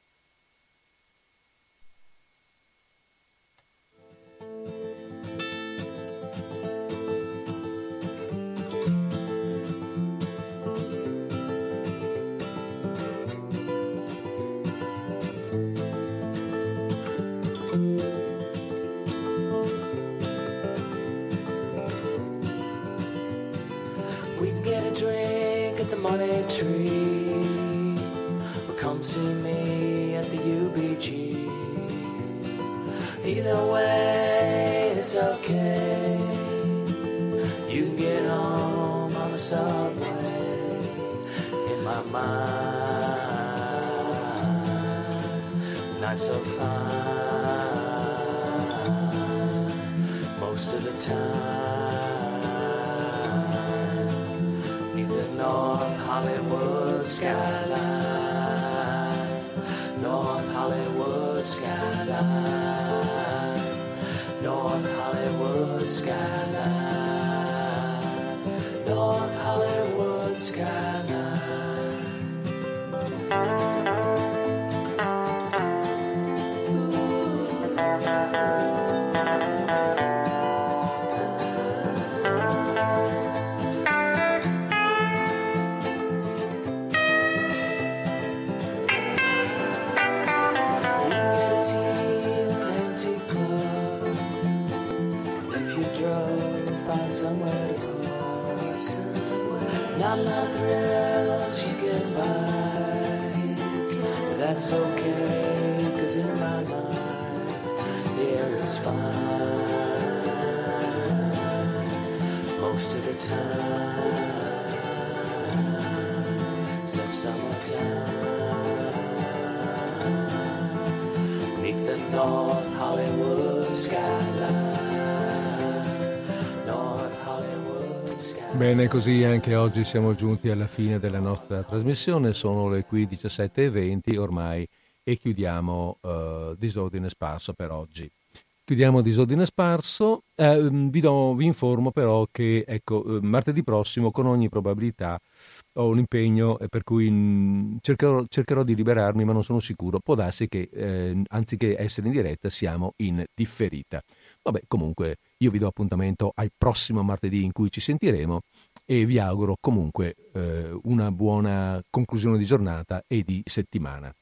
Tree. Well, come see me at the UBG. Either way, it's okay. You can get home on the subway. In my mind, not so fine. Most most of the time. Hollywood skyline, North Hollywood skyline, North Hollywood skyline, Bene, così anche oggi siamo giunti alla fine della nostra trasmissione, sono le 15.17.20 ormai e chiudiamo uh, Disordine Sparso per oggi. Chiudiamo Disordine Sparso, eh, vi, do, vi, informo però che ecco, eh, martedì prossimo con ogni probabilità ho un impegno per cui mh, cercherò, cercherò, di liberarmi ma non sono sicuro, può darsi che eh, anziché essere in diretta siamo in differita. Vabbè, comunque io vi do appuntamento al prossimo martedì in cui ci sentiremo e vi auguro comunque eh, una buona conclusione di giornata e di settimana.